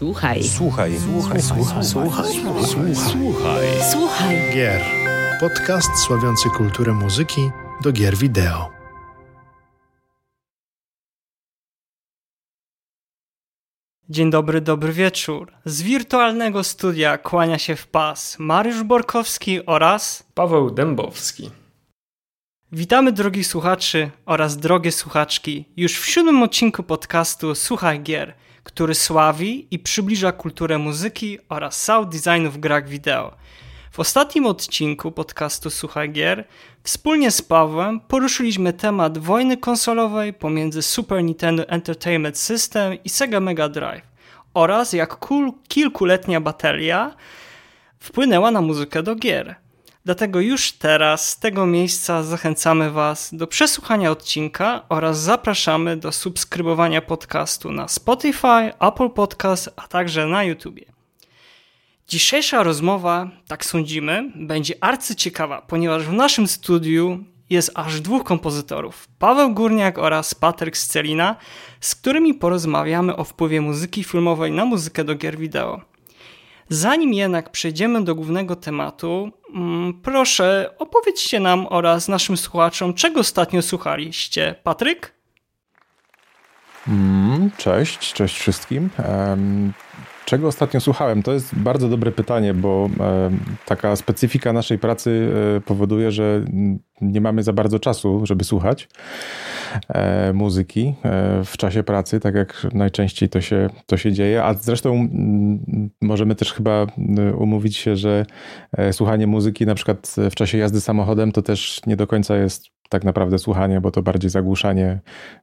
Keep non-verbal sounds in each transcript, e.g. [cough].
Słuchaj. Słuchaj. Słuchaj. Słuchaj. Słuchaj. Słuchaj. Słuchaj. Słuchaj. Gier. Podcast sławiący kulturę muzyki do gier wideo. Dzień dobry, dobry wieczór. Z wirtualnego studia kłania się w pas Mariusz Borkowski oraz Paweł Dębowski. witamy drogich słuchaczy oraz drogie słuchaczki już w siódmym odcinku podcastu Słuchaj Gier, który sławi i przybliża kulturę muzyki oraz sound designu w grach wideo. W ostatnim odcinku podcastu Słuchaj Gier wspólnie z Pawłem poruszyliśmy temat wojny konsolowej pomiędzy Super Nintendo Entertainment System i Sega Mega Drive oraz jak kul- kilkuletnia bateria wpłynęła na muzykę do gier. Dlatego już teraz z tego miejsca zachęcamy Was do przesłuchania odcinka oraz zapraszamy do subskrybowania podcastu na Spotify, Apple Podcast, a także na YouTubie. Dzisiejsza rozmowa, tak sądzimy, będzie arcyciekawa, ponieważ w naszym studiu jest aż dwóch kompozytorów, Paweł Górniak oraz Patryk Scelina, z którymi porozmawiamy o wpływie muzyki filmowej na muzykę do gier wideo. Zanim jednak przejdziemy do głównego tematu, mm, proszę opowiedzcie nam oraz naszym słuchaczom, czego ostatnio słuchaliście. Patryk? Mm, Cześć, cześć wszystkim. Czego ostatnio słuchałem? To jest bardzo dobre pytanie, bo taka specyfika naszej pracy e, powoduje, że nie mamy za bardzo czasu, żeby słuchać muzyki e, w czasie pracy, tak jak najczęściej to się, to się dzieje. A zresztą możemy też chyba umówić się, że e, słuchanie muzyki na przykład w czasie jazdy samochodem to też nie do końca jest tak naprawdę słuchanie, bo to bardziej zagłuszanie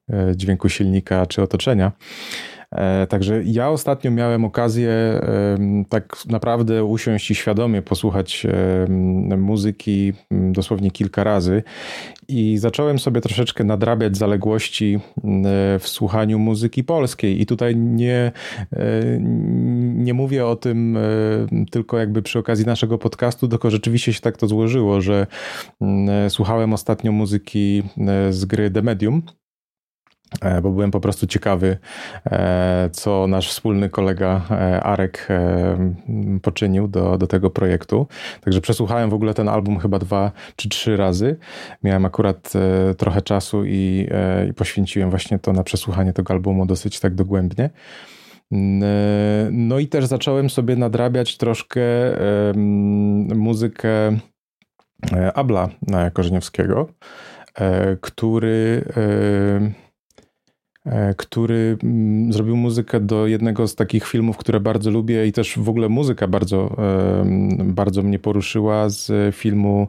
e, dźwięku silnika czy otoczenia. E, Także ja ostatnio miałem okazję tak naprawdę usiąść i świadomie posłuchać muzyki m, dosłownie kilka razy i zacząłem sobie troszeczkę nadrabiać zaległości m, w słuchaniu muzyki polskiej. I tutaj nie, e, nie mówię o tym e, tylko jakby przy okazji naszego podcastu, tylko rzeczywiście się tak to złożyło, że słuchałem ostatnio muzyki e, z gry The Medium. E, bo byłem po prostu ciekawy, e, co nasz wspólny kolega e, Arek poczynił do, do tego projektu. Także przesłuchałem w ogóle ten album chyba dwa czy trzy razy. Miałem akurat trochę czasu i, i poświęciłem właśnie to na przesłuchanie tego albumu dosyć tak dogłębnie. No i też zacząłem sobie nadrabiać troszkę muzykę Abla Korzeniowskiego, który który mm, zrobił muzykę do jednego z takich filmów, które bardzo lubię i też w ogóle muzyka bardzo, bardzo mnie poruszyła z filmu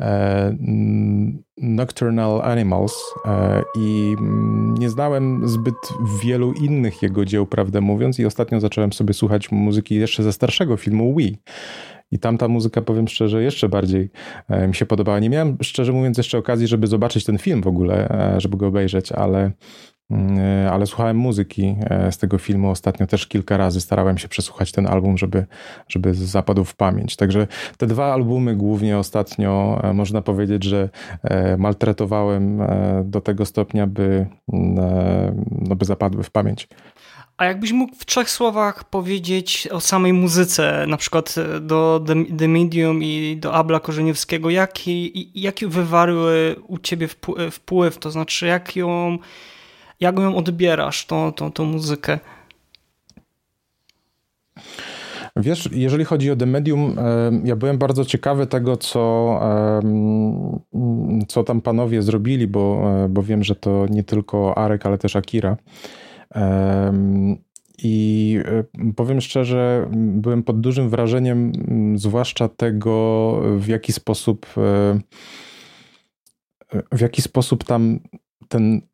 e, mm, Nocturnal Animals e, i mm, nie znałem zbyt wielu innych jego dzieł, prawdę mówiąc i ostatnio zacząłem sobie słuchać muzyki jeszcze ze starszego filmu Wii. I tamta muzyka, powiem szczerze, jeszcze bardziej e, mi się podobała. Nie miałem, szczerze mówiąc, jeszcze okazji, żeby zobaczyć ten film w ogóle, e, żeby go obejrzeć, ale, ale słuchałem muzyki e, z tego filmu ostatnio też kilka razy. Starałem się przesłuchać ten album, żeby, żeby zapadł w pamięć. Także te dwa albumy głównie ostatnio e, można powiedzieć, że e, maltretowałem e, do tego stopnia, by, mm, e, no, by zapadły w pamięć. A jakbyś mógł w trzech słowach powiedzieć o samej muzyce, na przykład do The, Medium i do Abla Korzeniowskiego, jaki, jaki wywarły u ciebie wpł- wpływ, to znaczy jak ją, jak ją odbierasz, tą, tą, tą muzykę? Wiesz, jeżeli chodzi o The Medium, e, ja byłem bardzo ciekawy tego, co, em, co tam panowie zrobili, bo, e, bo wiem, że to nie tylko Arek, ale też Akira. I e, powiem szczerze, byłem pod dużym wrażeniem, zwłaszcza tego, w jaki sposób, e, w jaki sposób tam ten e,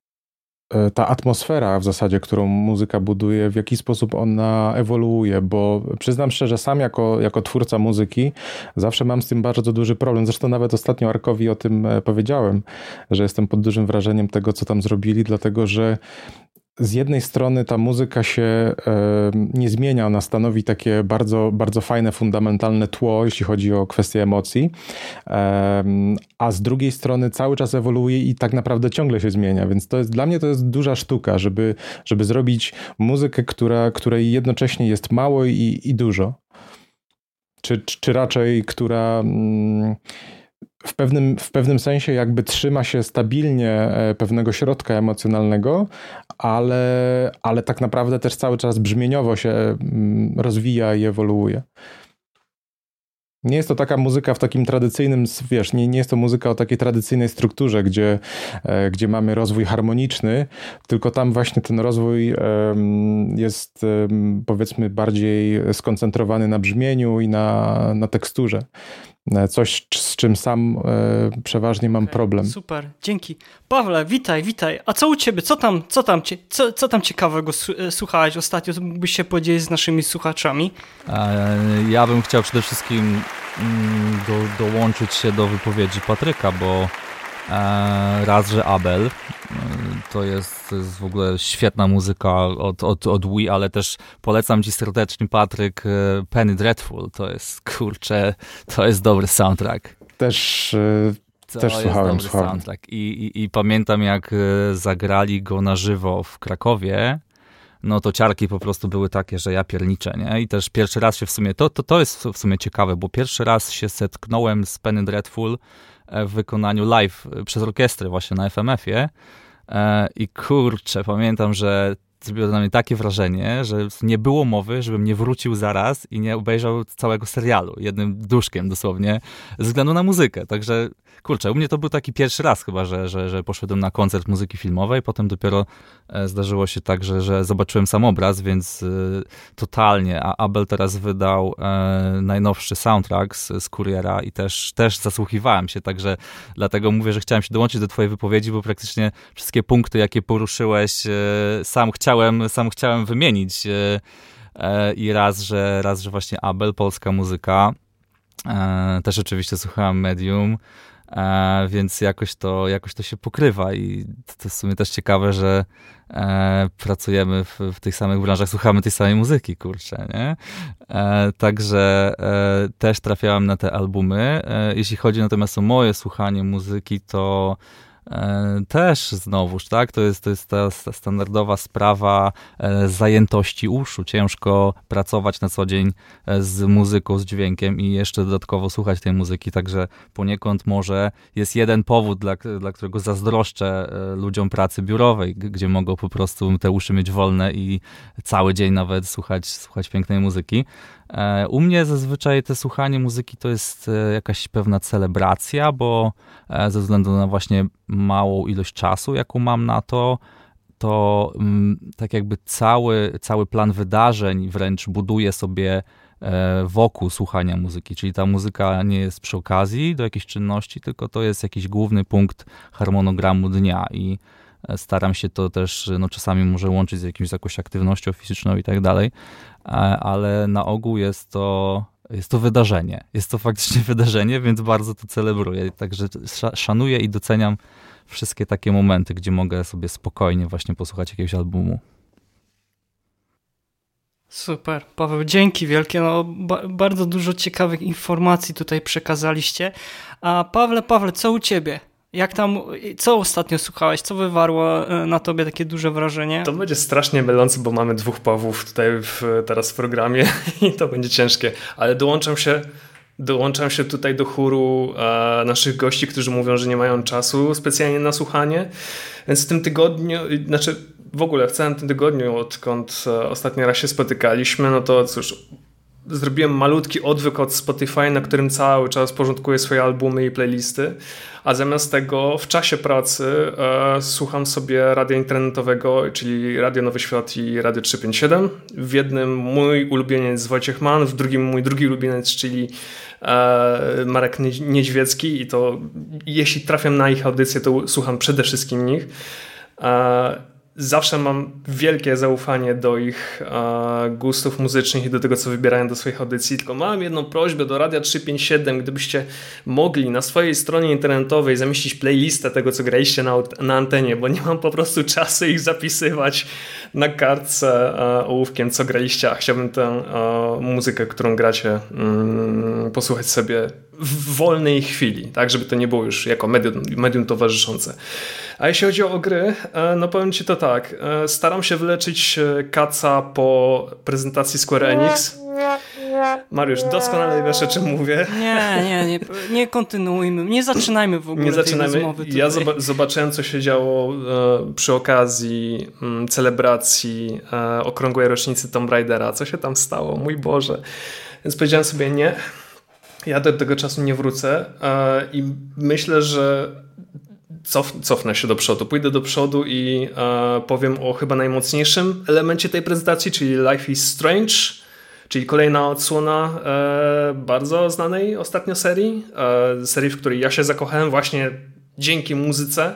ta atmosfera w zasadzie, którą muzyka buduje, w jaki sposób ona ewoluuje, bo przyznam szczerze, sam jako, jako twórca muzyki zawsze mam z tym bardzo duży problem. Zresztą nawet ostatnio Arkowi o tym e, powiedziałem, że jestem pod dużym wrażeniem tego, co tam zrobili, dlatego że z jednej strony ta muzyka się nie zmienia, ona stanowi takie bardzo, bardzo fajne, fundamentalne tło, jeśli chodzi o kwestie emocji, a z drugiej strony cały czas ewoluuje i tak naprawdę ciągle się zmienia, więc to jest, dla mnie to jest duża sztuka, żeby, żeby zrobić muzykę, która, której jednocześnie jest mało i, i dużo. Czy, czy raczej, która mm, w pewnym, w pewnym sensie jakby trzyma się stabilnie e, pewnego środka emocjonalnego, ale, ale tak naprawdę też cały czas brzmieniowo się mm, rozwija i ewoluuje. Nie jest to taka muzyka w takim tradycyjnym, wiesz, nie, nie jest to muzyka o takiej tradycyjnej strukturze, gdzie, e, gdzie mamy rozwój harmoniczny, tylko tam właśnie ten rozwój jest powiedzmy bardziej skoncentrowany na brzmieniu i na, na teksturze. E, coś, z czym sam e, przeważnie mam okay, problem. Super, dzięki. Pawle, witaj, witaj. A co u ciebie? Co tam, co tam, co, co tam ciekawego e, słuchałeś ostatnio? Mógłbyś się podzielić z naszymi słuchaczami? Ja bym chciał przede wszystkim mm, do, dołączyć się do wypowiedzi Patryka, bo raz, że Abel to jest, to jest w ogóle świetna muzyka od, od, od Wii, ale też polecam ci serdecznie Patryk Penny Dreadful. To jest, kurczę, to jest dobry soundtrack. Też to Też jest słuchałem, dobry słuchałem. soundtrack. I, i, I, pamiętam, jak zagrali go na żywo w Krakowie, no to ciarki po prostu były takie, że ja pierniczę, nie? I też pierwszy raz się w sumie, to, to, to jest w sumie ciekawe, bo pierwszy raz się setknąłem z Penny Dreadful w wykonaniu live przez orkiestrę właśnie na FMF-ie e, i kurczę, pamiętam, że zrobiło na mnie takie wrażenie, że nie było mowy, żebym nie wrócił zaraz i nie obejrzał całego serialu, jednym duszkiem dosłownie, ze względu na muzykę. Także kurczę, u mnie to był taki pierwszy raz chyba, że, że, że poszedłem na koncert muzyki filmowej, potem dopiero e, zdarzyło się tak, że, że zobaczyłem sam obraz, więc y, totalnie. A Abel teraz wydał e, najnowszy soundtrack z, z Kuriera i też, też zasłuchiwałem się, także dlatego mówię, że chciałem się dołączyć do twojej wypowiedzi, bo praktycznie wszystkie punkty, jakie poruszyłeś, e, sam chciałem, sam chciałem wymienić. I raz, że raz, że właśnie Abel, polska muzyka. Też oczywiście słuchałem Medium. E, więc jakoś to, jakoś to się pokrywa i to w sumie też ciekawe, że e, pracujemy w, w, tych samych branżach, słuchamy tej samej muzyki, kurczę, nie? E, także e, też trafiałem na te albumy. E, jeśli chodzi natomiast o moje słuchanie muzyki, to E, też znowuż, tak? To jest, to jest ta standardowa sprawa e, zajętości uszu. Ciężko pracować na co dzień e, z muzyką, z dźwiękiem i jeszcze dodatkowo słuchać tej muzyki, także poniekąd może jest jeden powód, dla, dla którego zazdroszczę ludziom pracy biurowej, gdzie mogą po prostu te uszy mieć wolne i cały dzień nawet słuchać, słuchać pięknej muzyki. E, u mnie zazwyczaj te słuchanie muzyki to jest e, jakaś pewna celebracja, bo e, ze względu na właśnie małą ilość czasu, jaką mam na to, to mm, tak jakby cały, cały plan wydarzeń wręcz buduję sobie wokół słuchania muzyki, czyli ta muzyka nie jest przy okazji do jakiejś czynności, tylko to jest jakiś główny punkt harmonogramu dnia i staram się to też no, czasami może łączyć z jakimś, z jakąś aktywnością fizyczną i tak dalej, ale na ogół jest to, jest to wydarzenie. Jest to faktycznie [laughs] wydarzenie, więc bardzo to celebruję. Także szanuję i doceniam wszystkie takie momenty, gdzie mogę sobie spokojnie właśnie posłuchać jakiegoś albumu. Super, Paweł, dzięki wielkie. No, ba bardzo dużo ciekawych informacji tutaj przekazaliście. A Pawle, Pawle, co u ciebie? Jak tam, co ostatnio słuchałeś? Co wywarło e, na tobie takie duże wrażenie? To będzie strasznie mylące, bo mamy dwóch Pawłów tutaj w, teraz w programie [laughs] i to będzie ciężkie, ale dołączam się dołączam się tutaj do chóru e, naszych gości, którzy mówią, że nie mają czasu specjalnie na słuchanie. Więc w tym tygodniu, znaczy w ogóle w całym tym tygodniu, odkąd e, ostatni raz się spotykaliśmy, no to cóż, zrobiłem malutki odwyk od Spotify, na którym cały czas porządkuję swoje albumy i playlisty, a zamiast tego w czasie pracy e, słucham sobie radia internetowego, czyli Radio Nowy Świat i Radio 357. W jednym mój ulubieniec Wojciech Mann, w drugim mój drugi ulubieniec, czyli e, Marek Niedźwiecki i to jeśli trafiam na ich audycję, to słucham przede wszystkim nich. E, zawsze mam wielkie zaufanie do ich e, gustów muzycznych i do tego, co wybierają do swoich audycji. Tylko mam jedną prośbę do Radia 357, gdybyście mogli na swojej stronie internetowej zamieścić playlistę tego, co graliście na, na antenie, bo nie mam po prostu czasu ich zapisywać na kartce e, ołówkiem, co graliście, a chciałbym tę e, muzykę, którą gracie, mm, posłuchać sobie w wolnej chwili, tak, żeby to nie było już jako medium, medium towarzyszące. A jeśli chodzi o gry, e, no powiem Ci to tak, e, staram się wyleczyć e, kaca po prezentacji Square Enix. Mariusz, doskonale wiesz o czym mówię. Nie, nie, nie, nie kontynuujmy, nie zaczynajmy w ogóle nie zaczynajmy. tej rozmowy. Ja zobaczyłem, co się działo przy okazji mm, celebracji okrągłej rocznicy Tomb Raidera. Co się tam stało? Mój Boże. Więc powiedziałem sobie nie, ja do tego czasu nie wrócę i myślę, że cof, cofnę się do przodu. Pójdę do przodu i e, powiem o chyba najmocniejszym elemencie tej prezentacji, czyli Life is Strange, czyli kolejna odsłona e, bardzo znanej ostatnio serii. E, serii, w której ja się zakochałem właśnie dzięki muzyce.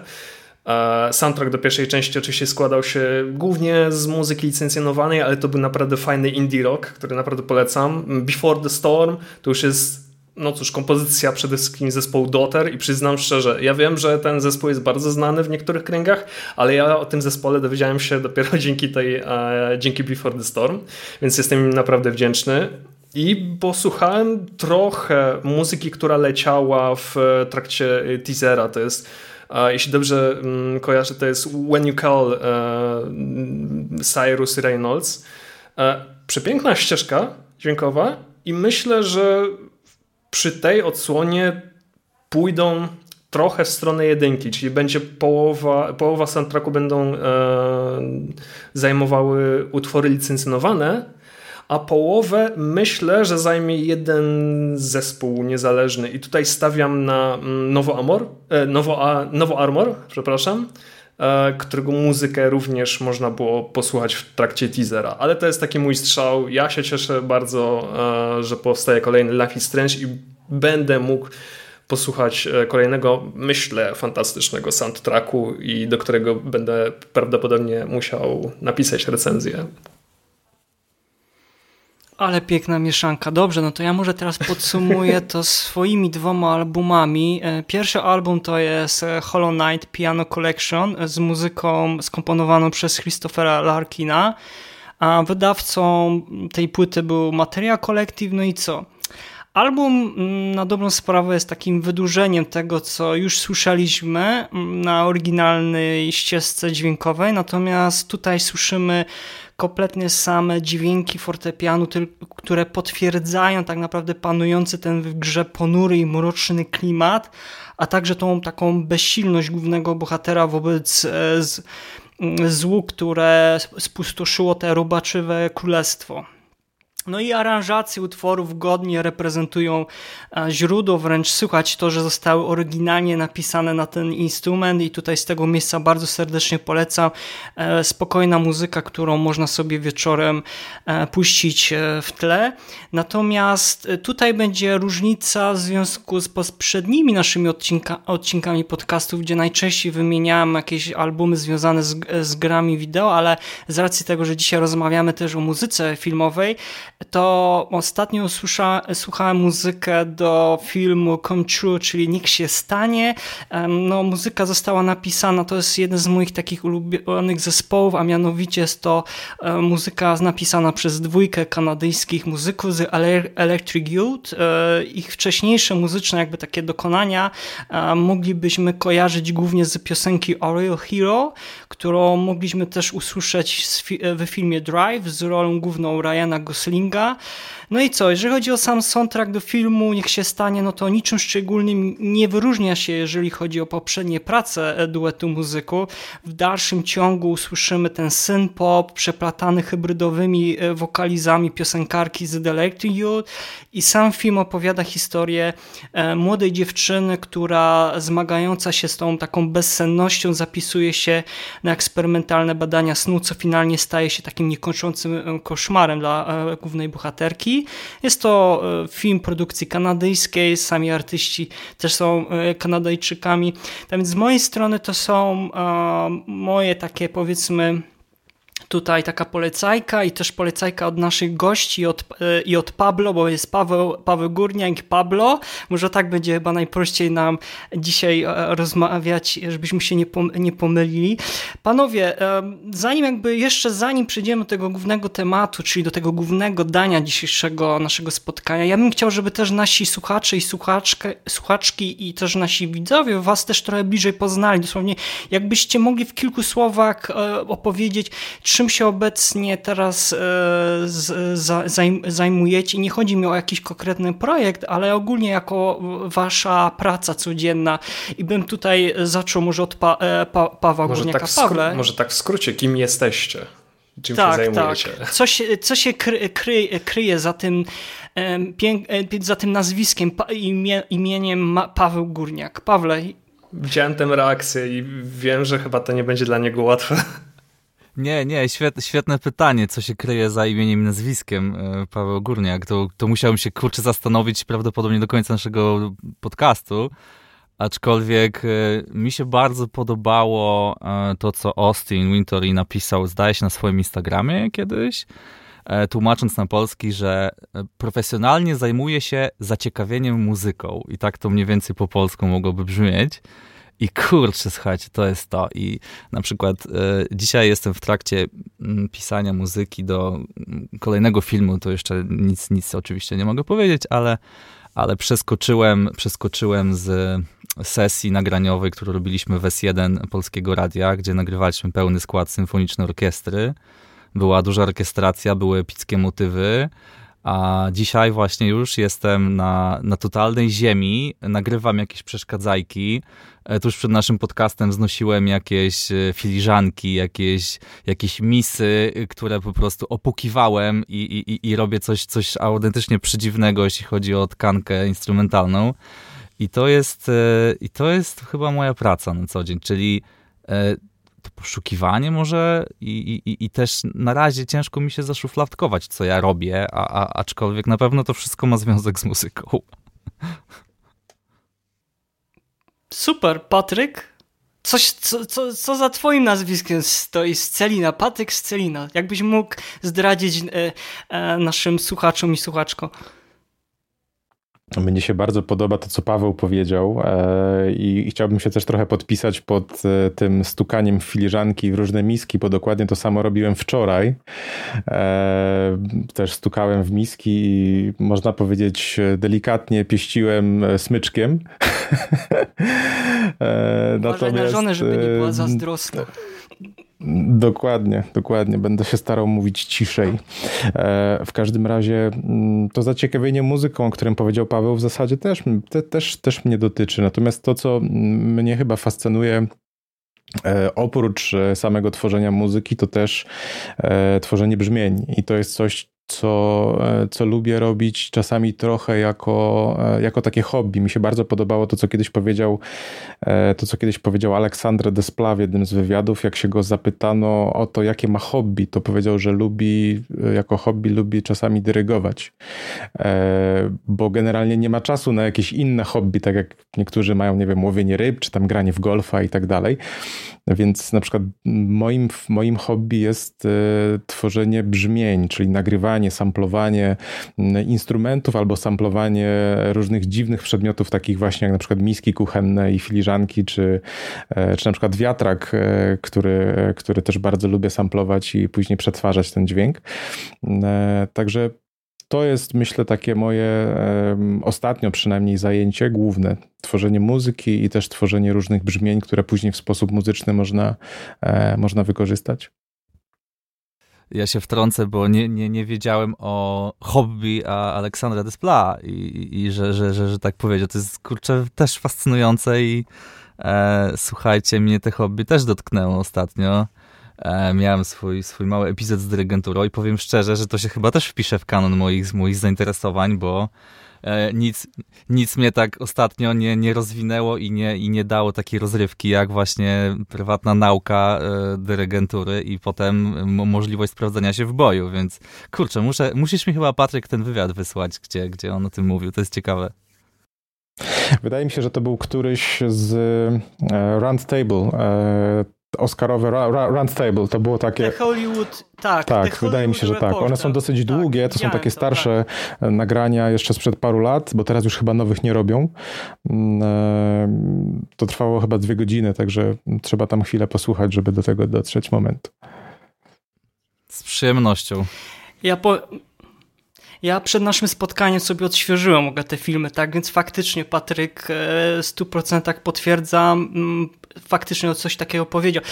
E, soundtrack do pierwszej części oczywiście składał się głównie z muzyki licencjonowanej, ale to był naprawdę fajny indie rock, który naprawdę polecam. Before the Storm to już jest no cóż, kompozycja przede wszystkim zespołu Dotter i przyznam szczerze, ja wiem, że ten zespół jest bardzo znany w niektórych kręgach, ale ja o tym zespole dowiedziałem się [laughs] dopiero dzięki tej, e, dzięki Before the Storm, więc jestem im naprawdę wdzięczny. I posłuchałem trochę muzyki, która leciała w trakcie teasera, to jest jeśli dobrze mm, kojarzę, to jest When You Call e, Cyrus Reynolds. E, przepiękna ścieżka dźwiękowa i myślę, że przy tej odsłonie pójdą trochę w stronę jedynki, czyli będzie połowa, połowa soundtracku będą e, zajmowały utwory licencjonowane, a połowę myślę, że zajmie jeden zespół niezależny. I tutaj stawiam na mm, Nowo Amor, e, Nowo, a, Nowo Armor, przepraszam, którego muzykę również można było posłuchać w trakcie teasera, ale to jest taki mój strzał. Ja się cieszę bardzo, e, że powstaje kolejny Life is Strange i będę mógł posłuchać e, kolejnego, myślę, fantastycznego soundtracku i do którego będę prawdopodobnie musiał napisać recenzję. Ale piękna mieszanka. Dobrze, no to ja może teraz podsumuję to swoimi dwoma albumami. E, pierwszy album to jest e, Hollow Knight Piano Collection z muzyką skomponowaną przez Christophera Larkina, a wydawcą tej płyty był Materia Collective, no i co? Album mm, na dobrą sprawę jest takim wydłużeniem tego, co już słyszeliśmy mm, na oryginalnej ścieżce dźwiękowej, natomiast tutaj słyszymy kompletnie same dźwięki fortepianu, które potwierdzają tak naprawdę panujący ten w grze ponury i mroczny klimat, a także tą taką bezsilność głównego bohatera wobec e, złu, które spustoszyło te robaczywe królestwo. No i aranżacje utworów godnie reprezentują e, źródło, wręcz słychać to, że zostały oryginalnie napisane na ten instrument i tutaj z tego miejsca bardzo serdecznie polecam. E, spokojna muzyka, którą można sobie wieczorem e, puścić w tle. Natomiast tutaj będzie różnica w związku z poprzednimi naszymi odcinka, odcinkami podcastów, gdzie najczęściej wymieniałem jakieś albumy związane z, z grami wideo, ale z racji tego, że dzisiaj rozmawiamy też o muzyce filmowej, to ostatnio słysza, słuchałem muzykę do filmu Come True, czyli Niech się stanie. No, muzyka została napisana, to jest jeden z moich takich ulubionych zespołów, a mianowicie jest to muzyka napisana przez dwójkę kanadyjskich muzyków z Electric Youth. E, ich wcześniejsze muzyczne jakby takie dokonania moglibyśmy kojarzyć głównie z piosenki Oriole Hero, którą mogliśmy też usłyszeć w filmie Drive z rolą główną Ryana Goslinga 뭔가 no i co, jeżeli chodzi o sam soundtrack do filmu, niech się stanie, no to niczym szczególnym nie wyróżnia się, jeżeli chodzi o poprzednie prace duetu muzyków. W dalszym ciągu usłyszymy ten synth-pop przeplatany hybrydowymi e, wokalizami piosenkarki z The Electric Youth i sam film opowiada historię e, młodej dziewczyny, która zmagająca się z tą taką bezsennością zapisuje się na eksperymentalne badania snu, co finalnie staje się takim niekończącym e, koszmarem dla głównej bohaterki. Jest to film produkcji kanadyjskiej, sami artyści też są Kanadyjczykami. Tak więc z mojej strony to są moje takie powiedzmy tutaj taka polecajka i też polecajka od naszych gości od, e, i od Pablo, bo jest Paweł, Paweł Górniak i Pablo. Może tak będzie chyba najprościej nam dzisiaj e, rozmawiać, żebyśmy się nie, nie pomylili. Panowie, e, zanim jakby jeszcze zanim przejdziemy do tego głównego tematu, czyli do tego głównego dania dzisiejszego naszego spotkania, ja bym chciał, żeby też nasi słuchacze i słuchaczki, słuchaczki i też nasi widzowie was też trochę bliżej poznali. Dosłownie, jakbyście mogli w kilku słowach opowiedzieć, czym się obecnie teraz e, zajmujecie. Nie chodzi mi o jakiś konkretny projekt, ale ogólnie jako wasza praca codzienna. I bym tutaj zaczął może od pa, e, pa, Pawła może Górniaka. Tak Pawle. Może tak w skrócie, kim jesteście? Czym tak, się zajmujecie? Tak. Co się, co się kry, kry, kryje za tym, e, za tym nazwiskiem, imieniem Paweł Górniak? Pawle, Widziałem tę reakcję i wiem, że chyba to nie będzie dla niego łatwe. Nie, nie, świetne, świetne pytanie, co się kryje za imieniem i nazwiskiem e, Paweł Górniak. To, to musiałem się kurczę zastanowić prawdopodobnie do końca naszego podcastu. Aczkolwiek e, mi się bardzo podobało e, to, co Austin Wintory napisał, zdaje się, na swoim Instagramie kiedyś, tłumacząc na polski, że profesjonalnie zajmuje się zaciekawieniem muzyką. I tak to mniej więcej po polsku mogłoby brzmieć. I kurczę, słuchajcie, to jest to. I na przykład y, dzisiaj jestem w trakcie y, pisania muzyki do y, kolejnego filmu, to jeszcze nic, nic oczywiście nie mogę powiedzieć, ale, ale przeskoczyłem, przeskoczyłem z sesji nagraniowej, którą robiliśmy w S1 Polskiego Radia, gdzie nagrywaliśmy pełny skład symfoniczny orkiestry. Była duża orkiestracja, były epickie motywy, a dzisiaj właśnie już jestem na, na totalnej ziemi, nagrywam jakieś przeszkadzajki. E, tuż przed naszym podcastem znosiłem jakieś e, filiżanki, jakieś, jakieś misy, które po prostu opukiwałem i, i, i robię coś, coś autentycznie przedziwnego, jeśli chodzi o tkankę instrumentalną. I to jest, e, i to jest chyba moja praca na co dzień, czyli to poszukiwanie może i, i, i też na razie ciężko mi się zaszufladkować, co ja robię, a, a, aczkolwiek na pewno to wszystko ma związek z muzyką. Super, Patryk. Coś, co, co, co za twoim nazwiskiem stoi? Scelina, Patryk Scelina. Jakbyś mógł zdradzić e, e, naszym słuchaczom i słuchaczkom. Mnie się bardzo podoba to, co Paweł powiedział e, i chciałbym się też trochę podpisać pod e, tym stukaniem filiżanki w różne miski, bo dokładnie to samo robiłem wczoraj. E, też stukałem w miski i można powiedzieć delikatnie pieściłem smyczkiem. [laughs] Natomiast, na żonę, żeby nie była zazdrosna. Dokładnie, dokładnie. Będę się starał mówić ciszej. E, w każdym razie mm, to zaciekawienie muzyką, o którym powiedział Paweł, w zasadzie też, te, też, też mnie dotyczy. Natomiast to, co mnie chyba fascynuje e, Oprócz e, samego tworzenia muzyki, to też tworzenie brzmień. I to jest coś, co, e, co lubię robić czasami trochę jako, e, jako takie hobby. Mi się bardzo podobało to, co kiedyś powiedział, e, to, co kiedyś powiedział Aleksandr Despla w jednym z wywiadów, jak się go zapytano o to, jakie ma hobby, to powiedział, że lubi, jako hobby lubi czasami dyrygować, bo generalnie nie ma czasu na jakieś inne hobby, tak jak niektórzy mają, nie wiem, łowienie ryb, czy tam granie w golfa i tak dalej. Więc na przykład moim, moim hobby jest tworzenie brzmień, czyli nagrywanie samplowanie instrumentów albo samplowanie różnych dziwnych przedmiotów, takich właśnie jak na przykład miski kuchenne i filiżanki, czy, e, czy na przykład wiatrak, e, który, który też bardzo lubię samplować i później przetwarzać ten dźwięk. E, także to jest, myślę, takie moje ostatnio przynajmniej zajęcie główne. Tworzenie muzyki i też tworzenie różnych brzmień, które później w sposób muzyczny można, można wykorzystać. Ja się wtrącę, bo nie, nie, nie wiedziałem o hobby Aleksandra Despla i, i że, że, że, że tak powiedział. To jest kurczę też fascynujące i e, słuchajcie, mnie te hobby też dotknęło ostatnio. E, miałem swój, swój mały epizod z dyrygenturą i powiem szczerze, że to się chyba też wpisze w kanon moich, moich zainteresowań, bo e, nic, nic mnie tak ostatnio nie, nie rozwinęło i nie, i nie dało takiej rozrywki, jak właśnie prywatna nauka e, dyrygentury i potem możliwość sprawdzenia się w boju, więc kurczę, muszę, musisz mi chyba, Patryk, ten wywiad wysłać, gdzie, gdzie on o tym mówił, to jest ciekawe. Wydaje mi się, że to był któryś z e, Roundtable, e, Oscarowe Roundtable, to było takie... The Hollywood, tak. Tak, wydaje mi się, że tak. One są dosyć tak, długie, to są takie starsze to, tak. nagrania jeszcze sprzed paru lat, bo teraz już chyba nowych nie robią. Mm, e, to trwało chyba dwie godziny, także trzeba tam chwilę posłuchać, żeby do tego dotrzeć momentu. Z przyjemnością. Ja po, ja przed naszym spotkaniem sobie odświeżyłem te filmy, tak więc faktycznie Patryk e, w 100% potwierdzam, faktycznie coś takiego powiedział.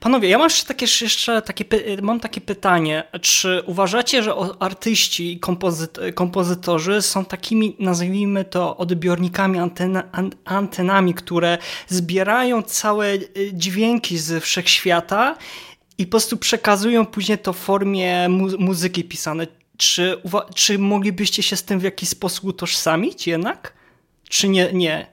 Panowie, ja mam jeszcze takie, jeszcze takie, mam takie pytanie, czy uważacie, że artyści i kompozyt, kompozytorzy są takimi, nazwijmy to, odbiornikami, antena, antenami, które zbierają całe e, dźwięki z wszechświata i po prostu przekazują później to w formie mu muzyki pisanej. Czy, czy moglibyście się z tym w jakiś sposób utożsamić jednak? Czy nie? nie?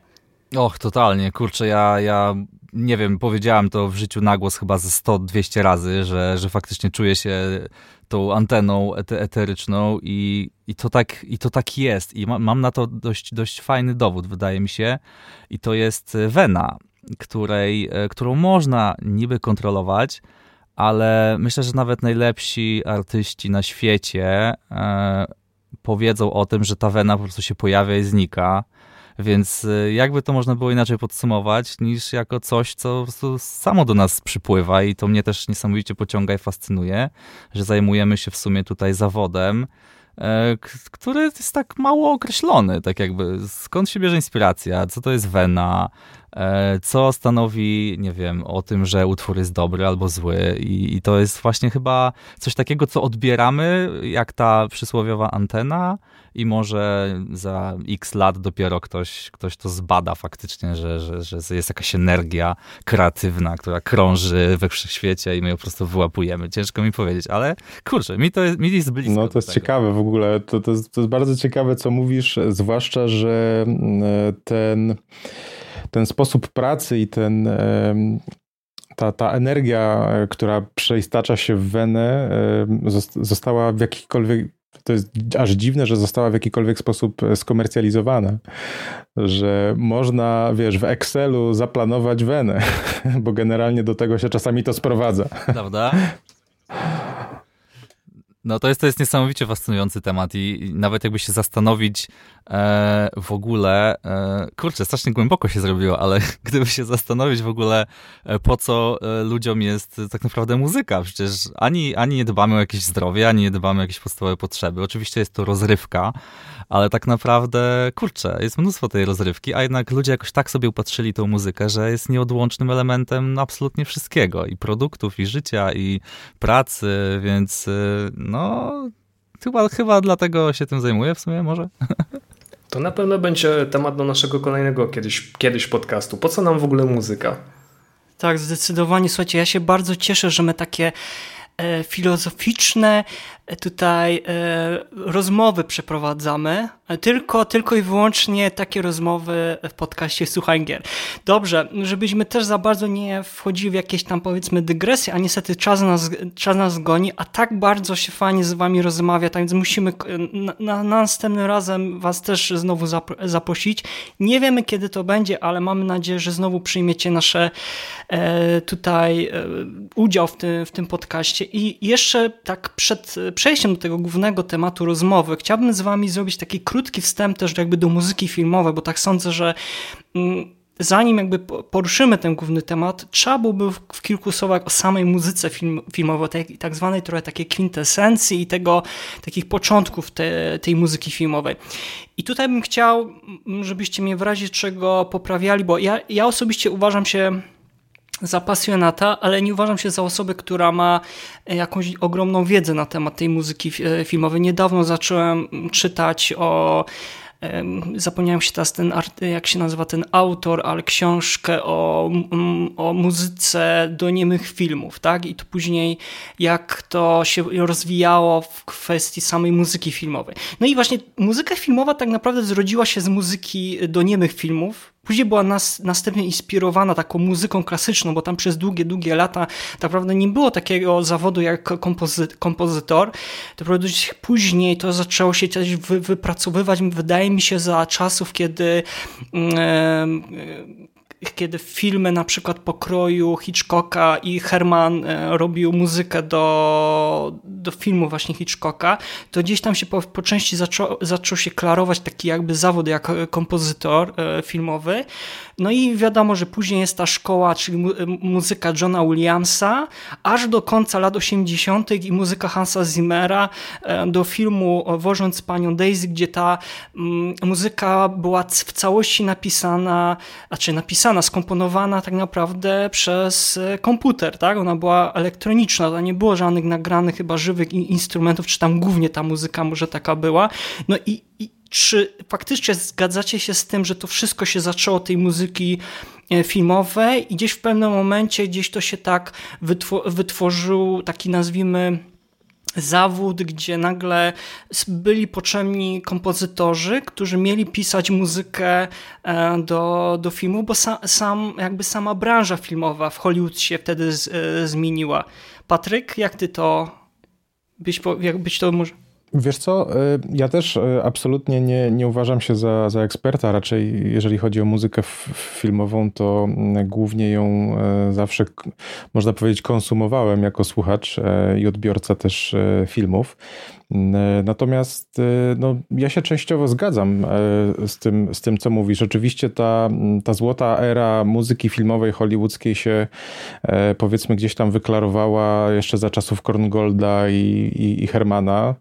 Och, totalnie. Kurczę, ja, ja nie wiem, powiedziałem to w życiu na głos chyba ze 100-200 razy, że, że faktycznie czuję się tą anteną eteryczną i, i, to, tak, i to tak jest. I ma, mam na to dość, dość fajny dowód, wydaje mi się. I to jest wena, której, e, którą można niby kontrolować, ale myślę, że nawet najlepsi artyści na świecie e, powiedzą o tym, że ta wena po prostu się pojawia i znika. Więc e, jakby to można było inaczej podsumować, niż jako coś, co po prostu samo do nas przypływa i to mnie też niesamowicie pociąga i fascynuje, że zajmujemy się w sumie tutaj zawodem, E, który jest tak mało określony, tak jakby. Skąd się bierze inspiracja, co to jest wena, co stanowi, nie wiem, o tym, że utwór jest dobry albo zły i, i to jest właśnie chyba coś takiego, co odbieramy, jak ta przysłowiowa antena i może za x lat dopiero ktoś, ktoś to zbada faktycznie, że, że, że jest jakaś energia kreatywna, która krąży we wszechświecie i my ją po prostu wyłapujemy. Ciężko mi powiedzieć, ale kurczę, mi to jest, mi jest blisko. No to jest ciekawe w ogóle. To, to, jest, to jest bardzo ciekawe, co mówisz, zwłaszcza, że mm, ten, ten sposób pracy i ten ta, ta energia, która przeistacza się w wenę, została w jakikolwiek to jest aż dziwne, że została w jakikolwiek sposób e, skomercjalizowana. Że można, wiesz, w Excelu zaplanować wenę, [laughs] bo generalnie do tego się czasami to sprowadza. Prawda? [laughs] No to jest, to jest niesamowicie fascynujący temat i, nawet jakby się zastanowić e, w ogóle, e, kurczę, strasznie głęboko się zrobiło, ale [laughs] gdyby się zastanowić w ogóle e, po co e, ludziom jest tak naprawdę muzyka, przecież ani, ani nie dbamy o jakieś zdrowie, ani nie dbamy o jakieś podstawowe potrzeby. Oczywiście jest to rozrywka, ale tak naprawdę, kurczę, jest mnóstwo tej rozrywki, a jednak ludzie jakoś tak sobie upatrzyli tą muzykę, że jest nieodłącznym elementem absolutnie wszystkiego i produktów, i życia, i pracy, więc y, no, chyba, chyba dlatego się tym zajmuję w sumie może. [laughs] To na pewno będzie temat do naszego kolejnego kiedyś, kiedyś podcastu. Po co nam w ogóle muzyka? Tak, zdecydowanie. Słuchajcie, ja się bardzo cieszę, że my takie e, filozoficzne tutaj e, rozmowy przeprowadzamy, tylko, tylko i wyłącznie takie rozmowy w podcaście Słuchaj Gier. Dobrze, żebyśmy też za bardzo nie wchodzili w jakieś tam powiedzmy dygresje, a niestety czas nas, czas nas goni, a tak bardzo się fajnie z wami rozmawia, tak więc musimy na, na, następnym razem was też znowu zaprosić. Nie wiemy kiedy to będzie, ale mamy nadzieję, że znowu przyjmiecie nasze e, tutaj e, udział w tym, w tym podcaście. I jeszcze tak przed przejściem do tego głównego tematu rozmowy, chciałbym z wami zrobić taki krótki wstęp też jakby do muzyki filmowej, bo tak sądzę, że mm, zanim jakby poruszymy ten główny temat, trzeba byłoby w kilku słowach o samej muzyce film, filmowej, tej tak zwanej trochę takiej kwintesencji i tego, takich początków te, tej muzyki filmowej. I tutaj bym chciał, żebyście mnie w razie czego poprawiali, bo ja, ja osobiście uważam się za pasjonata, ale nie uważam się za osobę, która ma jakąś ogromną wiedzę na temat tej muzyki e, filmowej. Niedawno zacząłem czytać o zapomniałem się teraz ten, jak się nazywa ten autor, ale książkę o, o muzyce do niemych filmów, tak? I to później jak to się rozwijało w kwestii samej muzyki filmowej. No i właśnie muzyka filmowa tak naprawdę zrodziła się z muzyki do niemych filmów, Później była nas, następnie inspirowana taką muzyką klasyczną, bo tam przez długie, długie lata tak naprawdę nie było takiego zawodu jak kompozy kompozytor. Dopiero później to zaczęło się też wy, wypracowywać, wydaje mi się, za czasów, kiedy kiedy filmy na przykład pokroju Hitchcocka i Herman e, robił muzykę do, do filmu właśnie Hitchcocka, to gdzieś tam się po, po części zaczął, zaczął się klarować taki jakby zawód jak kompozytor e, filmowy. No i wiadomo, że później jest ta szkoła, czyli e, muzyka Johna Williamsa, aż do końca lat 80. i muzyka Hansa Zimmera do filmu Wożąc panią Daisy, gdzie ta mm, muzyka była w całości napisana, znaczy napisana skomponowana tak naprawdę przez e, komputer, tak? Ona była elektroniczna, to nie było żadnych nagranych chyba żywych instrumentów, czy tam głównie ta muzyka może taka była. No i, i czy faktycznie zgadzacie się z tym, że to wszystko się zaczęło tej muzyki e, filmowej i gdzieś w pewnym momencie gdzieś to się tak wytworzył taki nazwijmy zawód, gdzie nagle byli potrzebni kompozytorzy, którzy mieli pisać muzykę e, do, do filmu, bo sam, sam, jakby sama branża filmowa w Hollywood się wtedy z, e, zmieniła. Patryk, jak ty to byś, jak byś to może... Wiesz co, y, ja też y, absolutnie nie, nie uważam się za, za eksperta, raczej jeżeli chodzi o muzykę filmową, to mm, głównie ją y, zawsze, można powiedzieć, konsumowałem jako słuchacz i odbiorca też filmów. E, natomiast e, no, ja się częściowo zgadzam e, z tym, z tym, co mówisz. Oczywiście ta, ta złota era muzyki filmowej hollywoodzkiej się powiedzmy gdzieś tam wyklarowała jeszcze za czasów Korngolda i, i, i Hermana,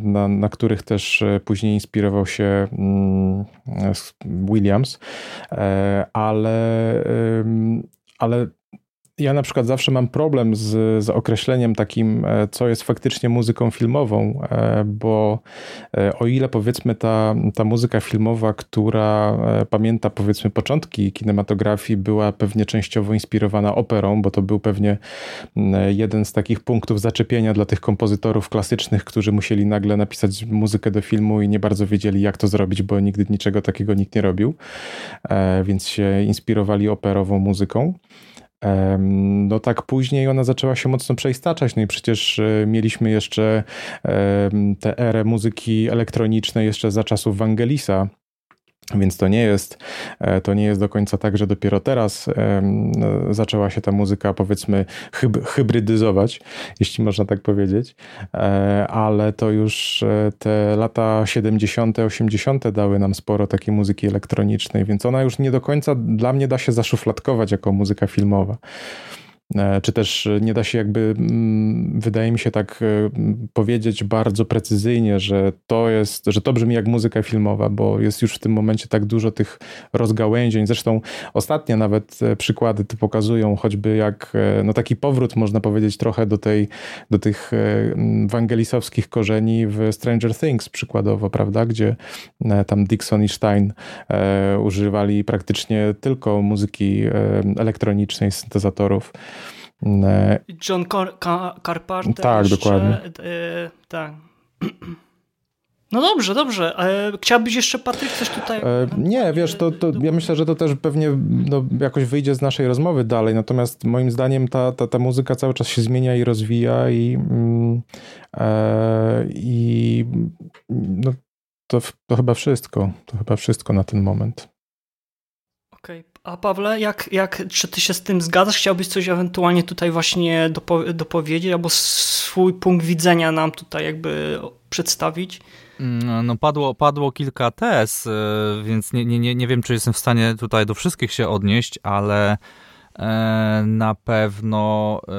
na, na których też później inspirował się mm, Williams, ale ale ja na przykład zawsze mam problem z, z określeniem takim, e, co jest faktycznie muzyką filmową, e, bo e, o ile powiedzmy ta, ta muzyka filmowa, która pamięta powiedzmy początki kinematografii, była pewnie częściowo inspirowana operą, bo to był pewnie jeden z takich punktów zaczepienia dla tych kompozytorów klasycznych, którzy musieli nagle napisać muzykę do filmu i nie bardzo wiedzieli, jak to zrobić, bo nigdy niczego takiego nikt nie robił, więc się inspirowali operową muzyką. No tak później ona zaczęła się mocno przeistaczać, no i przecież e, mieliśmy jeszcze tę erę muzyki elektronicznej jeszcze za czasów Wangelisa, więc to nie jest, e, to nie jest do końca tak, że dopiero teraz zaczęła się ta muzyka, powiedzmy, hybrydyzować, jeśli można tak powiedzieć, e, ale to już e, te lata 70., 80. dały nam sporo takiej muzyki elektronicznej, więc ona już nie do końca dla mnie da się zaszufladkować jako muzyka filmowa. E, czy też nie da się jakby, mm, wydaje mi się tak e, powiedzieć bardzo precyzyjnie, że to jest, że to brzmi jak muzyka filmowa, bo jest już w tym momencie tak dużo tych rozgałęzień. Zresztą ostatnie nawet e, przykłady to pokazują, choćby jak no taki powrót można powiedzieć trochę do tej, do tych wangelisowskich korzeni w Stranger Things przykładowo, prawda, gdzie tam Dixon i Stein używali praktycznie tylko muzyki elektronicznej, syntezatorów. John Car Car Carpenter. Tak, jeszcze, dokładnie. E, tak. No dobrze, dobrze. E, chciałbyś jeszcze, Patryk, coś tutaj... E, nie, wiesz, to, to ja myślę, że to też pewnie no, jakoś wyjdzie z naszej rozmowy dalej, natomiast moim zdaniem ta, ta, ta muzyka cały czas się zmienia i rozwija i, mm, e, i no, to, to chyba wszystko. To chyba wszystko na ten moment. A Pawle, jak, jak, czy ty się z tym zgadzasz? Chciałbyś coś ewentualnie tutaj właśnie dopo, dopowiedzieć, albo swój punkt widzenia nam tutaj jakby przedstawić? Mm, no padło, padło kilka tez, y, więc nie, nie, nie wiem, czy jestem w stanie tutaj do wszystkich się odnieść, ale e, na pewno e,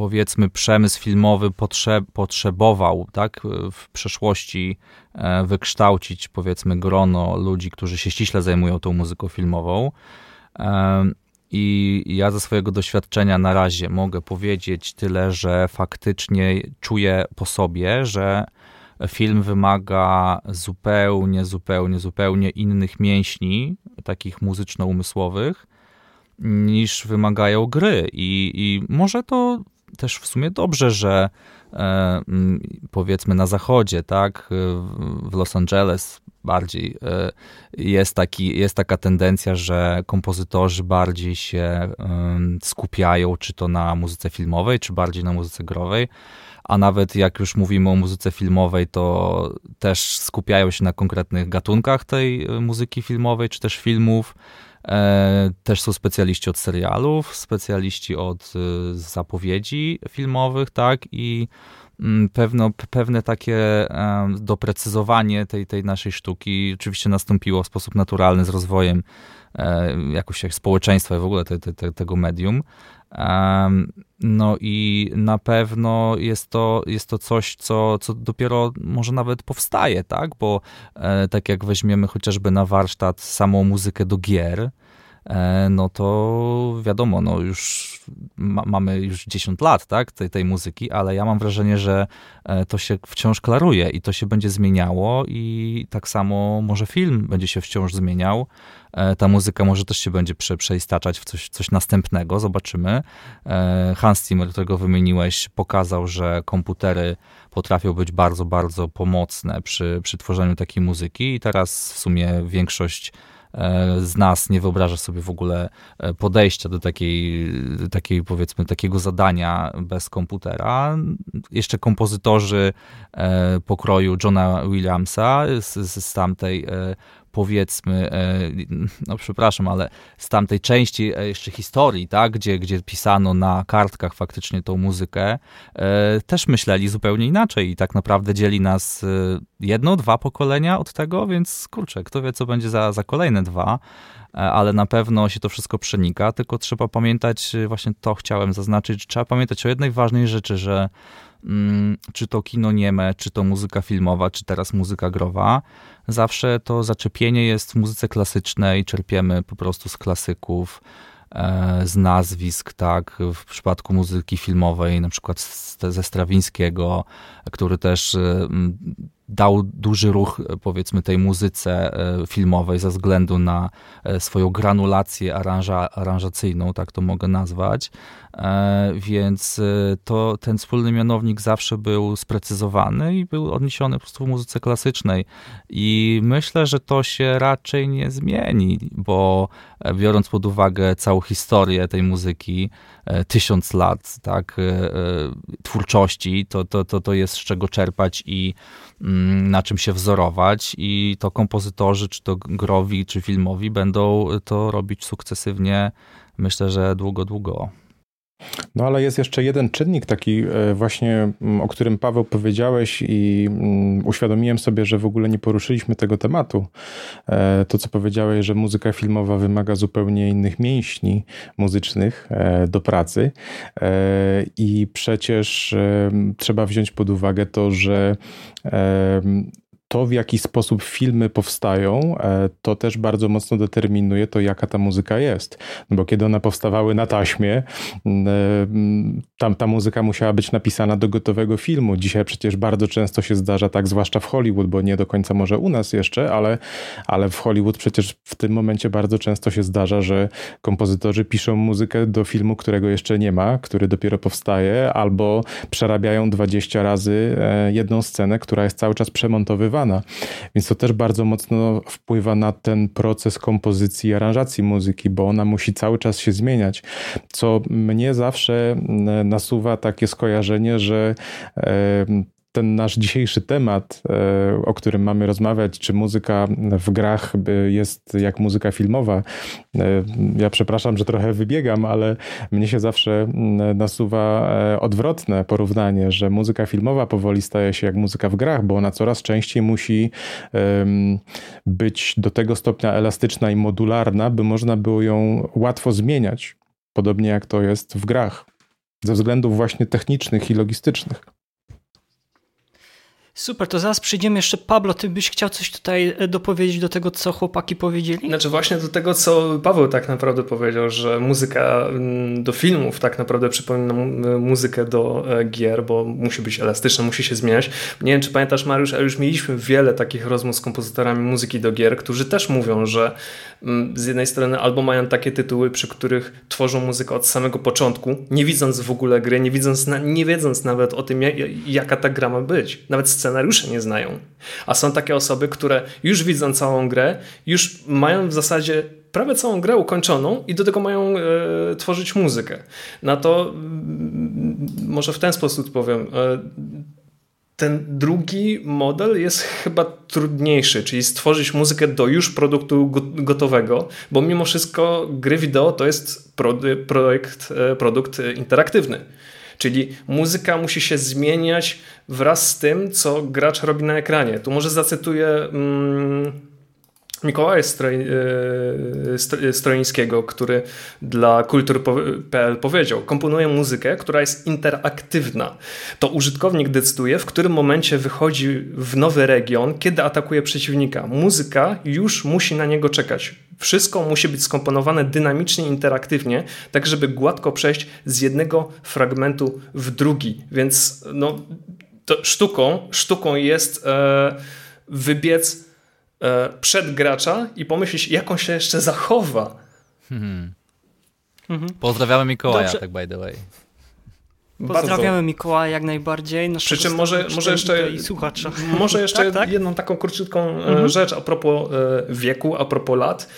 powiedzmy przemysł filmowy potrze potrzebował tak, w przeszłości e, wykształcić powiedzmy grono ludzi, którzy się ściśle zajmują tą muzyką filmową. E, I ja ze swojego doświadczenia na razie mogę powiedzieć tyle, że faktycznie czuję po sobie, że film wymaga zupełnie, zupełnie, zupełnie innych mięśni, takich muzyczno-umysłowych, niż wymagają gry. I, I może to też w sumie dobrze, że e, powiedzmy na zachodzie, tak, w Los Angeles bardziej e, jest, taki, jest taka tendencja, że kompozytorzy bardziej się skupiają czy to na muzyce filmowej, czy bardziej na muzyce growej, a nawet jak już mówimy o muzyce filmowej, to też skupiają się na konkretnych gatunkach tej e, muzyki filmowej, czy też filmów. E, też są specjaliści od serialów, specjaliści od zapowiedzi filmowych, tak, i pewno, pewne takie doprecyzowanie tej, tej naszej sztuki oczywiście nastąpiło w sposób naturalny z rozwojem e, jakoś jak społeczeństwa i w ogóle te, te, tego medium. No i na pewno jest to, jest to coś, co, co dopiero może nawet powstaje, tak? Bo e, tak jak weźmiemy chociażby na warsztat samą muzykę do gier, E, no to wiadomo, no już ma, mamy już 10 lat, tak, tej, tej muzyki, ale ja mam wrażenie, że e, to się wciąż klaruje i to się będzie zmieniało i tak samo może film będzie się wciąż zmieniał. E, ta muzyka może też się będzie prze, przeistaczać w coś, coś następnego, zobaczymy. Hans Zimmer, którego wymieniłeś, pokazał, że komputery potrafią być bardzo, bardzo pomocne przy, przy tworzeniu takiej muzyki i teraz w sumie większość E, z nas nie wyobraża sobie w ogóle e, podejścia do takiej, takiej powiedzmy, takiego zadania bez komputera. Jeszcze kompozytorzy e, pokroju Johna Williamsa z, z tamtej powiedzmy, e, no przepraszam, ale z tamtej części e, jeszcze historii, tak, gdzie, gdzie pisano na kartkach faktycznie tą muzykę, e, też myśleli zupełnie inaczej i tak naprawdę dzieli nas jedno, dwa pokolenia od tego, więc kurczę, kto wie, co będzie za, za kolejne dwa, ale na pewno się to wszystko przenika, tylko trzeba pamiętać, właśnie to chciałem zaznaczyć, trzeba pamiętać o jednej ważnej rzeczy, że czy to kino nieme, czy to muzyka filmowa, czy teraz muzyka growa, zawsze to zaczepienie jest w muzyce klasycznej, czerpiemy po prostu z klasyków, e, z nazwisk, tak, w przypadku muzyki filmowej, na przykład ze Strawińskiego, który też e, dał duży ruch, powiedzmy, tej muzyce e, filmowej ze względu na swoją granulację aranża, aranżacyjną, tak to mogę nazwać. E, więc e, to, ten wspólny mianownik zawsze był sprecyzowany i był odniesiony po prostu w muzyce klasycznej. I myślę, że to się raczej nie zmieni, bo e, biorąc pod uwagę całą historię tej muzyki, tysiąc lat tak, twórczości, to, to, to, to jest z czego czerpać i mm, na czym się wzorować i to kompozytorzy, czy to growi, czy filmowi będą to robić sukcesywnie, myślę, że długo, długo. No ale jest jeszcze jeden czynnik taki e, właśnie, mm, o którym Paweł powiedziałeś i mm, uświadomiłem sobie, że w ogóle nie poruszyliśmy tego tematu. E, to, co powiedziałeś, że muzyka filmowa wymaga zupełnie innych mięśni muzycznych e, do pracy i przecież trzeba wziąć pod uwagę to, że to, w jaki sposób filmy powstają, e, to też bardzo mocno determinuje to, jaka ta muzyka jest. No bo kiedy one powstawały na taśmie, e, tam ta muzyka musiała być napisana do gotowego filmu. Dzisiaj przecież bardzo często się zdarza tak, zwłaszcza w Hollywood, bo nie do końca może u nas jeszcze, ale, ale w Hollywood przecież w tym momencie bardzo często się zdarza, że kompozytorzy piszą muzykę do filmu, którego jeszcze nie ma, który dopiero powstaje, albo przerabiają 20 razy e, jedną scenę, która jest cały czas przemontowywana więc to też bardzo mocno wpływa na ten proces kompozycji i aranżacji muzyki, bo ona musi cały czas się zmieniać, co mnie zawsze nasuwa takie skojarzenie, że ten nasz dzisiejszy temat, e, o którym mamy rozmawiać, czy muzyka w grach jest jak muzyka filmowa. E, ja przepraszam, że trochę wybiegam, ale mnie się zawsze nasuwa e, odwrotne porównanie, że muzyka filmowa powoli staje się jak muzyka w grach, bo ona coraz częściej musi być do tego stopnia elastyczna i modularna, by można było ją łatwo zmieniać. Podobnie jak to jest w grach, ze względów właśnie technicznych i logistycznych. Super, to zaraz przyjdziemy jeszcze. Pablo, ty byś chciał coś tutaj e, dopowiedzieć do tego, co chłopaki powiedzieli? Znaczy właśnie do tego, co Paweł tak naprawdę powiedział, że muzyka mm, do filmów tak naprawdę przypomina muzykę do e, gier, bo musi być elastyczna, musi się zmieniać. Nie wiem, czy pamiętasz Mariusz, ale już mieliśmy wiele takich rozmów z kompozytorami muzyki do gier, którzy też mówią, że z jednej strony albo mają takie tytuły, przy których tworzą muzykę od samego początku, nie widząc w ogóle gry, nie, widząc, nie wiedząc nawet o tym, jaka ta gra ma być. Nawet scenariusze nie znają. A są takie osoby, które już widzą całą grę, już mają w zasadzie prawie całą grę ukończoną i do tego mają e, tworzyć muzykę. Na to mm, może w ten sposób powiem. E, ten drugi model jest chyba trudniejszy, czyli stworzyć muzykę do już produktu gotowego, bo mimo wszystko gry wideo to jest projekt, e, produkt interaktywny. Czyli muzyka musi się zmieniać wraz z tym, co gracz robi na ekranie. Tu może zacytuję mm, Mikołaja e, Stroińskiego, który dla kultur.pl powiedział: Komponuję muzykę, która jest interaktywna. To użytkownik decyduje, w którym momencie wychodzi w nowy region, kiedy atakuje przeciwnika. Muzyka już musi na niego czekać. Wszystko musi być skomponowane dynamicznie, interaktywnie, tak żeby gładko przejść z jednego fragmentu w drugi. Więc no, sztuką, sztuką jest e, wybiec e, przed gracza i pomyśleć, jak on się jeszcze zachowa. Hmm. Mhm. Pozdrawiamy Mikołaja, Dobrze. tak by the way. Pozdrawiamy. Mikołaja jak najbardziej. Przy czym może, może jeszcze, może jeszcze [laughs] tak, tak? jedną taką króciutką e, mhm. rzecz a propos e, wieku, a propos lat.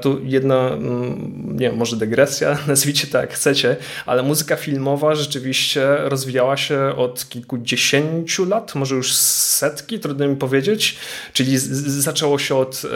Tu jedna, mm, nie wiem, może dygresja, [laughs] nazwijcie tak chcecie, ale muzyka filmowa rzeczywiście rozwijała się od kilkudziesięciu lat, może już setki, trudno mi powiedzieć. Czyli zaczęło się od e,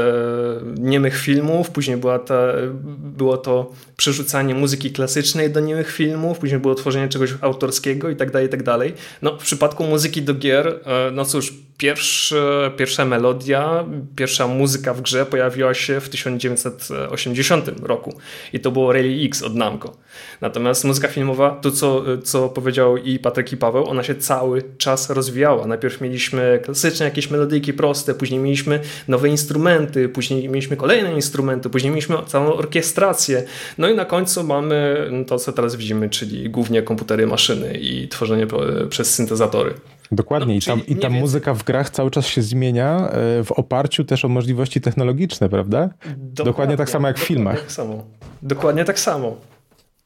niemych filmów, później była ta, było to przerzucanie muzyki klasycznej do niemych filmów, później było tworzenie czegoś autorskiego i tak dalej, i tak dalej. No, w przypadku muzyki do gier, e, no cóż, pierwszy, pierwsza melodia, pierwsza muzyka w grze pojawiła się w 1980 roku i to było Rally X od Namco. Natomiast muzyka filmowa, to co, co powiedział i Patryk i Paweł, ona się cały czas rozwijała. Najpierw mieliśmy klasyczne jakieś melodyjki proste, później mieliśmy nowe instrumenty, później mieliśmy kolejne instrumenty, później mieliśmy całą orkiestrację. No i na końcu mamy to, co teraz widzimy, czyli głównie komputery, maszyny i tworzenie przez syntezatory. Dokładnie. No, I, tam, i ta muzyka w grach cały czas się zmienia e, w oparciu też o możliwości technologiczne, prawda? Dokładnie, dokładnie tak samo jak w filmach. Tak samo. Dokładnie tak samo.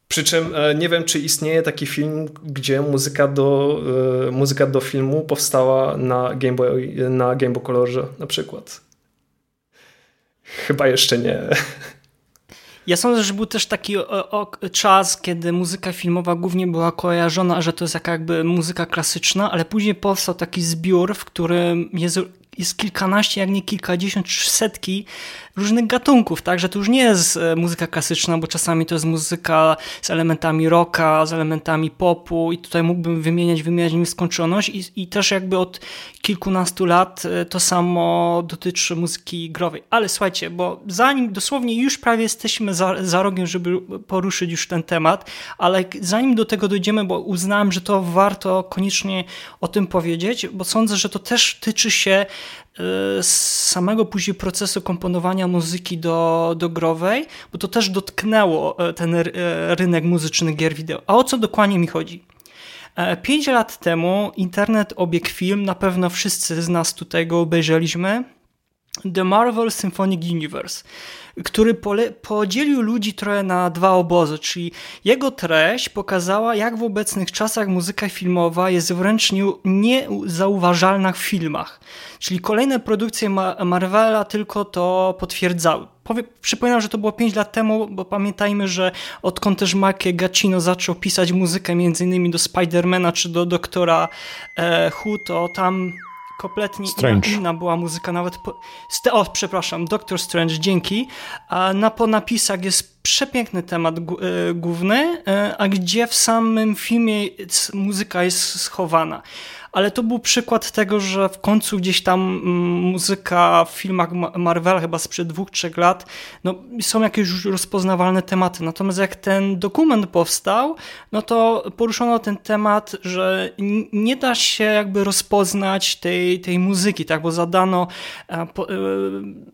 Przy czym e, nie wiem, czy istnieje taki film, gdzie muzyka do, e, muzyka do filmu powstała na Game Boy, na Game Boy Colorze na przykład. Chyba jeszcze nie. [laughs] Ja sądzę, że był też taki o, o, czas, kiedy muzyka filmowa głównie była kojarzona, że to jest jakby muzyka klasyczna, ale później powstał taki zbiór, w którym jest jest kilkanaście, jak nie kilkadziesiąt, setki różnych gatunków, tak, że to już nie jest e, muzyka klasyczna, bo czasami to jest muzyka z elementami rocka, z elementami popu i tutaj mógłbym wymieniać, wymieniać nieskończoność i, i też jakby od kilkunastu lat e, to samo dotyczy muzyki growej. Ale słuchajcie, bo zanim, dosłownie już prawie jesteśmy za, za rogiem, żeby poruszyć już ten temat, ale zanim do tego dojdziemy, bo uznałem, że to warto koniecznie o tym powiedzieć, bo sądzę, że to też tyczy się samego później procesu komponowania muzyki do, do growej, bo to też dotknęło e, ten e, rynek muzyczny gier wideo. A o co dokładnie mi chodzi? E, pięć lat temu internet obiegł film, na pewno wszyscy z nas tutaj go obejrzeliśmy, The Marvel Symphonic Universe który podzielił ludzi trochę na dwa obozy, czyli jego treść pokazała, jak w obecnych czasach muzyka filmowa jest wręcz niezauważalna w filmach. Czyli kolejne produkcje Marvela tylko to potwierdzały. przypominam, że to było 5 lat temu, bo pamiętajmy, że odkąd też Mike Gacino zaczął pisać muzykę innymi do Spidermana czy do Doktora e, Who, to tam kompletnie Strange. inna była muzyka, nawet po, o, przepraszam, Doctor Strange, dzięki. A na po napisach jest przepiękny temat e, główny, e, a gdzie w samym filmie muzyka jest schowana. Ale to był przykład tego, że w końcu gdzieś tam mm, muzyka w filmach Marvela chyba sprzed dwóch, trzech lat, no są jakieś już rozpoznawalne tematy. Natomiast jak ten dokument powstał, no to poruszono ten temat, że nie da się jakby rozpoznać tej, tej muzyki, tak, bo zadano e, e,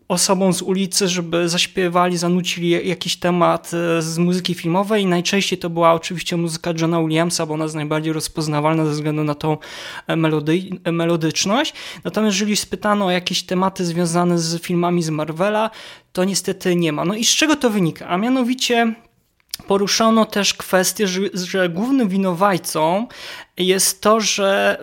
osobom z ulicy, żeby zaśpiewali, zanucili jakiś temat e, z muzyki filmowej najczęściej to była oczywiście muzyka Johna Williamsa, bo ona jest najbardziej rozpoznawalna ze względu na tą melody, melodyczność. Natomiast jeżeli spytano o jakieś tematy związane z filmami z Marvela, to niestety nie ma. No i z czego to wynika? A mianowicie poruszono też kwestię, że, że głównym winowajcą jest to, że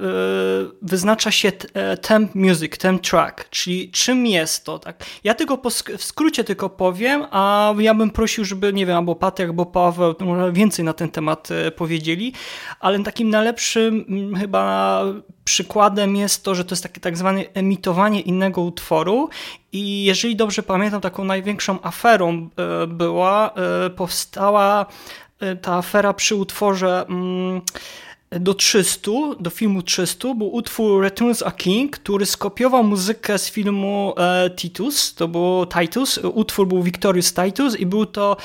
y, wyznacza się e, temp music, temp track, czyli czym jest to, tak? Ja tylko w skrócie tylko powiem, a ja bym prosił, żeby, nie wiem, albo Patryk, albo Paweł może więcej na ten temat e, powiedzieli, ale takim najlepszym mm, chyba przykładem jest to, że to jest takie tak zwane emitowanie innego utworu i jeżeli dobrze pamiętam, taką największą aferą e, była, powstała ta afera przy utworze mm, do 300, do filmu 300 był utwór Returns a King, który skopiował muzykę z filmu e, Titus, to był Titus, utwór był Victorious Titus i był to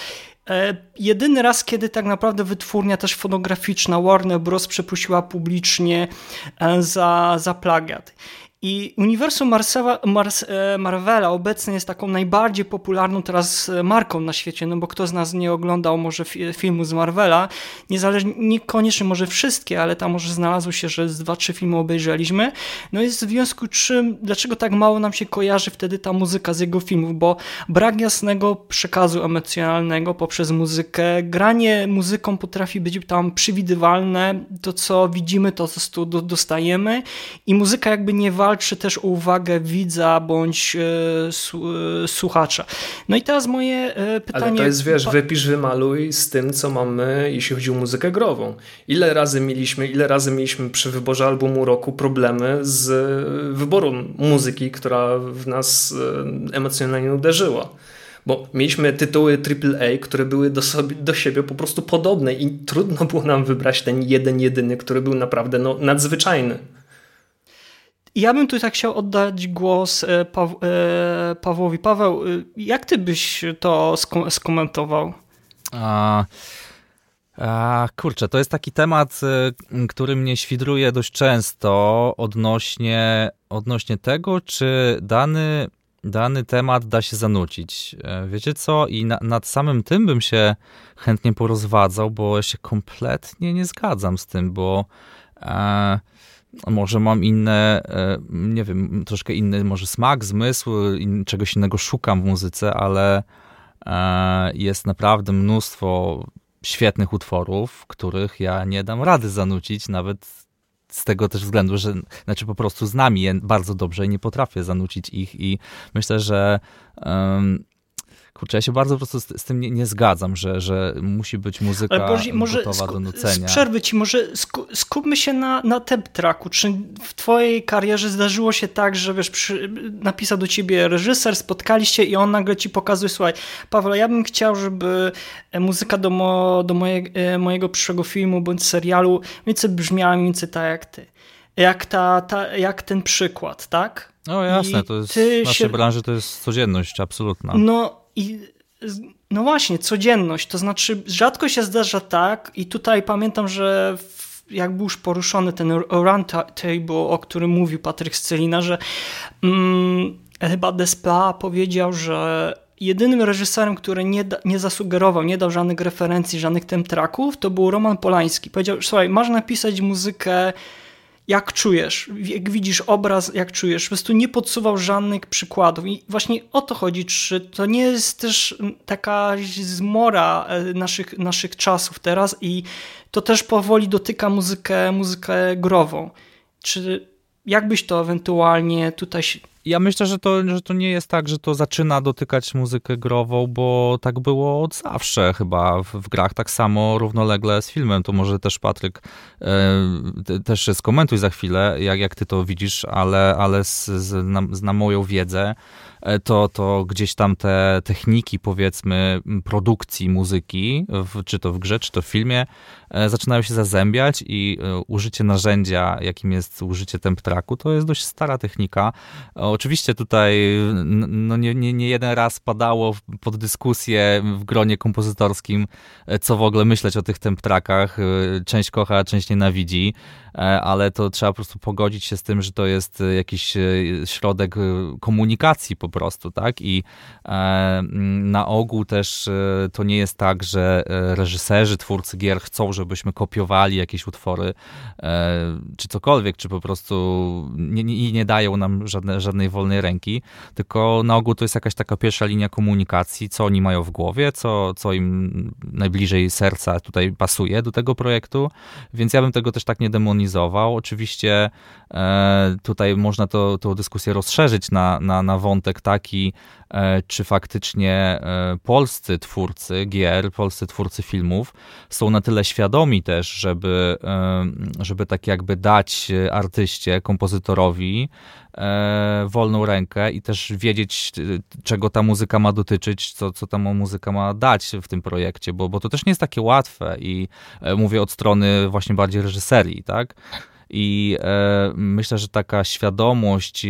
e, jedyny raz, kiedy tak naprawdę wytwórnia też fonograficzna Warner Bros. przeprosiła publicznie e, za, za plagiat. I uniwersum Mars, e, Marvela obecnie jest taką najbardziej popularną teraz e, marką na świecie, no bo kto z nas nie oglądał może filmu z Marvela, niezależnie, niekoniecznie może wszystkie, ale tam może znalazło się, że z dwa, trzy filmy obejrzeliśmy. No i w związku czym, dlaczego tak mało nam się kojarzy wtedy ta muzyka z jego filmów, bo brak jasnego przekazu emocjonalnego poprzez muzykę, granie muzyką potrafi być tam przewidywalne, to co widzimy, to co dostajemy. I muzyka jakby nie walczy walczy też o uwagę widza bądź e, słuchacza. No i teraz moje e, pytanie... Ale to jest, wiesz, wypisz, wymaluj z tym, co mamy, jeśli chodzi o muzykę grową. Ile razy mieliśmy, ile razy mieliśmy przy wyborze albumu roku problemy z wyborem muzyki, która w nas e, emocjonalnie uderzyła bo mieliśmy tytuły AAA, które były do, sobie, do siebie po prostu podobne i trudno było nam wybrać ten jeden, jedyny, który był naprawdę no, nadzwyczajny. Ja bym tu tak chciał oddać głos e, e, Pawłowi. Paweł, e, jak ty byś to skomentował? A, a, kurczę, to jest taki temat, który mnie świdruje dość często odnośnie, odnośnie tego, czy dany, dany temat da się zanucić. Wiecie co? I na, nad samym tym bym się chętnie porozwadzał, bo ja się kompletnie nie zgadzam z tym, bo... może mam inne, e, nie wiem, troszkę inny może smak, zmysł, czegoś innego szukam w muzyce, ale e, jest naprawdę mnóstwo świetnych utworów, których ja nie dam rady zanucić, nawet z tego też względu, że znaczy po prostu znam je bardzo dobrze i nie potrafię zanucić ich i myślę, że Kurczę, ja się bardzo po prostu z, z tym nie, nie, zgadzam, że, że musi być muzyka Boże, może gotowa do nucenia. Przerwy ci, może skupmy się na, na temp tracku. Czy w twojej karierze zdarzyło się tak, że wiesz, przy, napisał do ciebie reżyser, spotkaliście i on nagle ci pokazuje, słuchaj, Paweł, ja bym chciał, żeby muzyka do, mo, do moje, e, mojego przyszłego filmu bądź serialu więcej brzmiała mniej więcej tak jak ty. Jak, ta, ta, jak ten przykład, tak? No jasne, I to jest w naszej się... branży to jest codzienność absolutna. No i no właśnie, codzienność, to znaczy rzadko się zdarza tak i tutaj pamiętam, że jak był już poruszony ten round table, o którym mówił Patryk Scelina, że mm, chyba Despla powiedział, że jedynym reżyserem, który nie, da, nie zasugerował, nie dał żadnych referencji, żadnych temtraków, to był Roman Polański. Powiedział, słuchaj, masz napisać muzykę jak czujesz, jak widzisz obraz, jak czujesz. Po prostu nie podsuwał żadnych przykładów. I właśnie o to chodzi, czy to nie jest też taka zmora e, naszych, naszych czasów teraz i to też powoli dotyka muzykę, muzykę grową. Czy jakbyś to ewentualnie tutaj Ja myślę, że to, że to nie jest tak, że to zaczyna dotykać muzykę grową, bo tak było od zawsze chyba w, w grach, tak samo równolegle z filmem. To może też Patryk e, też skomentuj za chwilę, jak, jak ty to widzisz, ale, ale z, z, na, z na moją wiedzę to, to gdzieś tam te techniki, powiedzmy, produkcji muzyki, w, czy to w grze, czy to w filmie, e, zaczynają się zazębiać i e, użycie narzędzia, jakim jest użycie temp tracku, to jest dość stara technika. Oczywiście tutaj no nie, nie, nie jeden raz padało pod dyskusję w gronie kompozytorskim, co w ogóle myśleć o tych temp trackach. Część kocha, część nienawidzi. E, ale to trzeba po prostu pogodzić się z tym, że to jest e, jakiś e, środek komunikacji po prostu, tak? I na ogół też to nie jest tak, że reżyserzy, twórcy gier chcą, żebyśmy kopiowali jakieś utwory, czy cokolwiek, czy po prostu nie, nie, nie dają nam żadne, żadnej wolnej ręki, tylko na ogół to jest jakaś taka pierwsza linia komunikacji, co oni mają w głowie, co, co im najbliżej serca tutaj pasuje do tego projektu, więc ja bym tego też tak nie demonizował. Oczywiście e, tutaj można to, tą dyskusję rozszerzyć na, na, na wątek taki, e, czy faktycznie e, polscy twórcy gier, polscy twórcy filmów są na tyle świadomi też, żeby, żeby tak jakby dać artyście, kompozytorowi wolną rękę i też wiedzieć, czego ta muzyka ma dotyczyć, co, co ta muzyka ma dać w tym projekcie, bo, bo to też nie jest takie łatwe i mówię od strony właśnie bardziej reżyserii, tak? I e, myślę, że taka świadomość, e,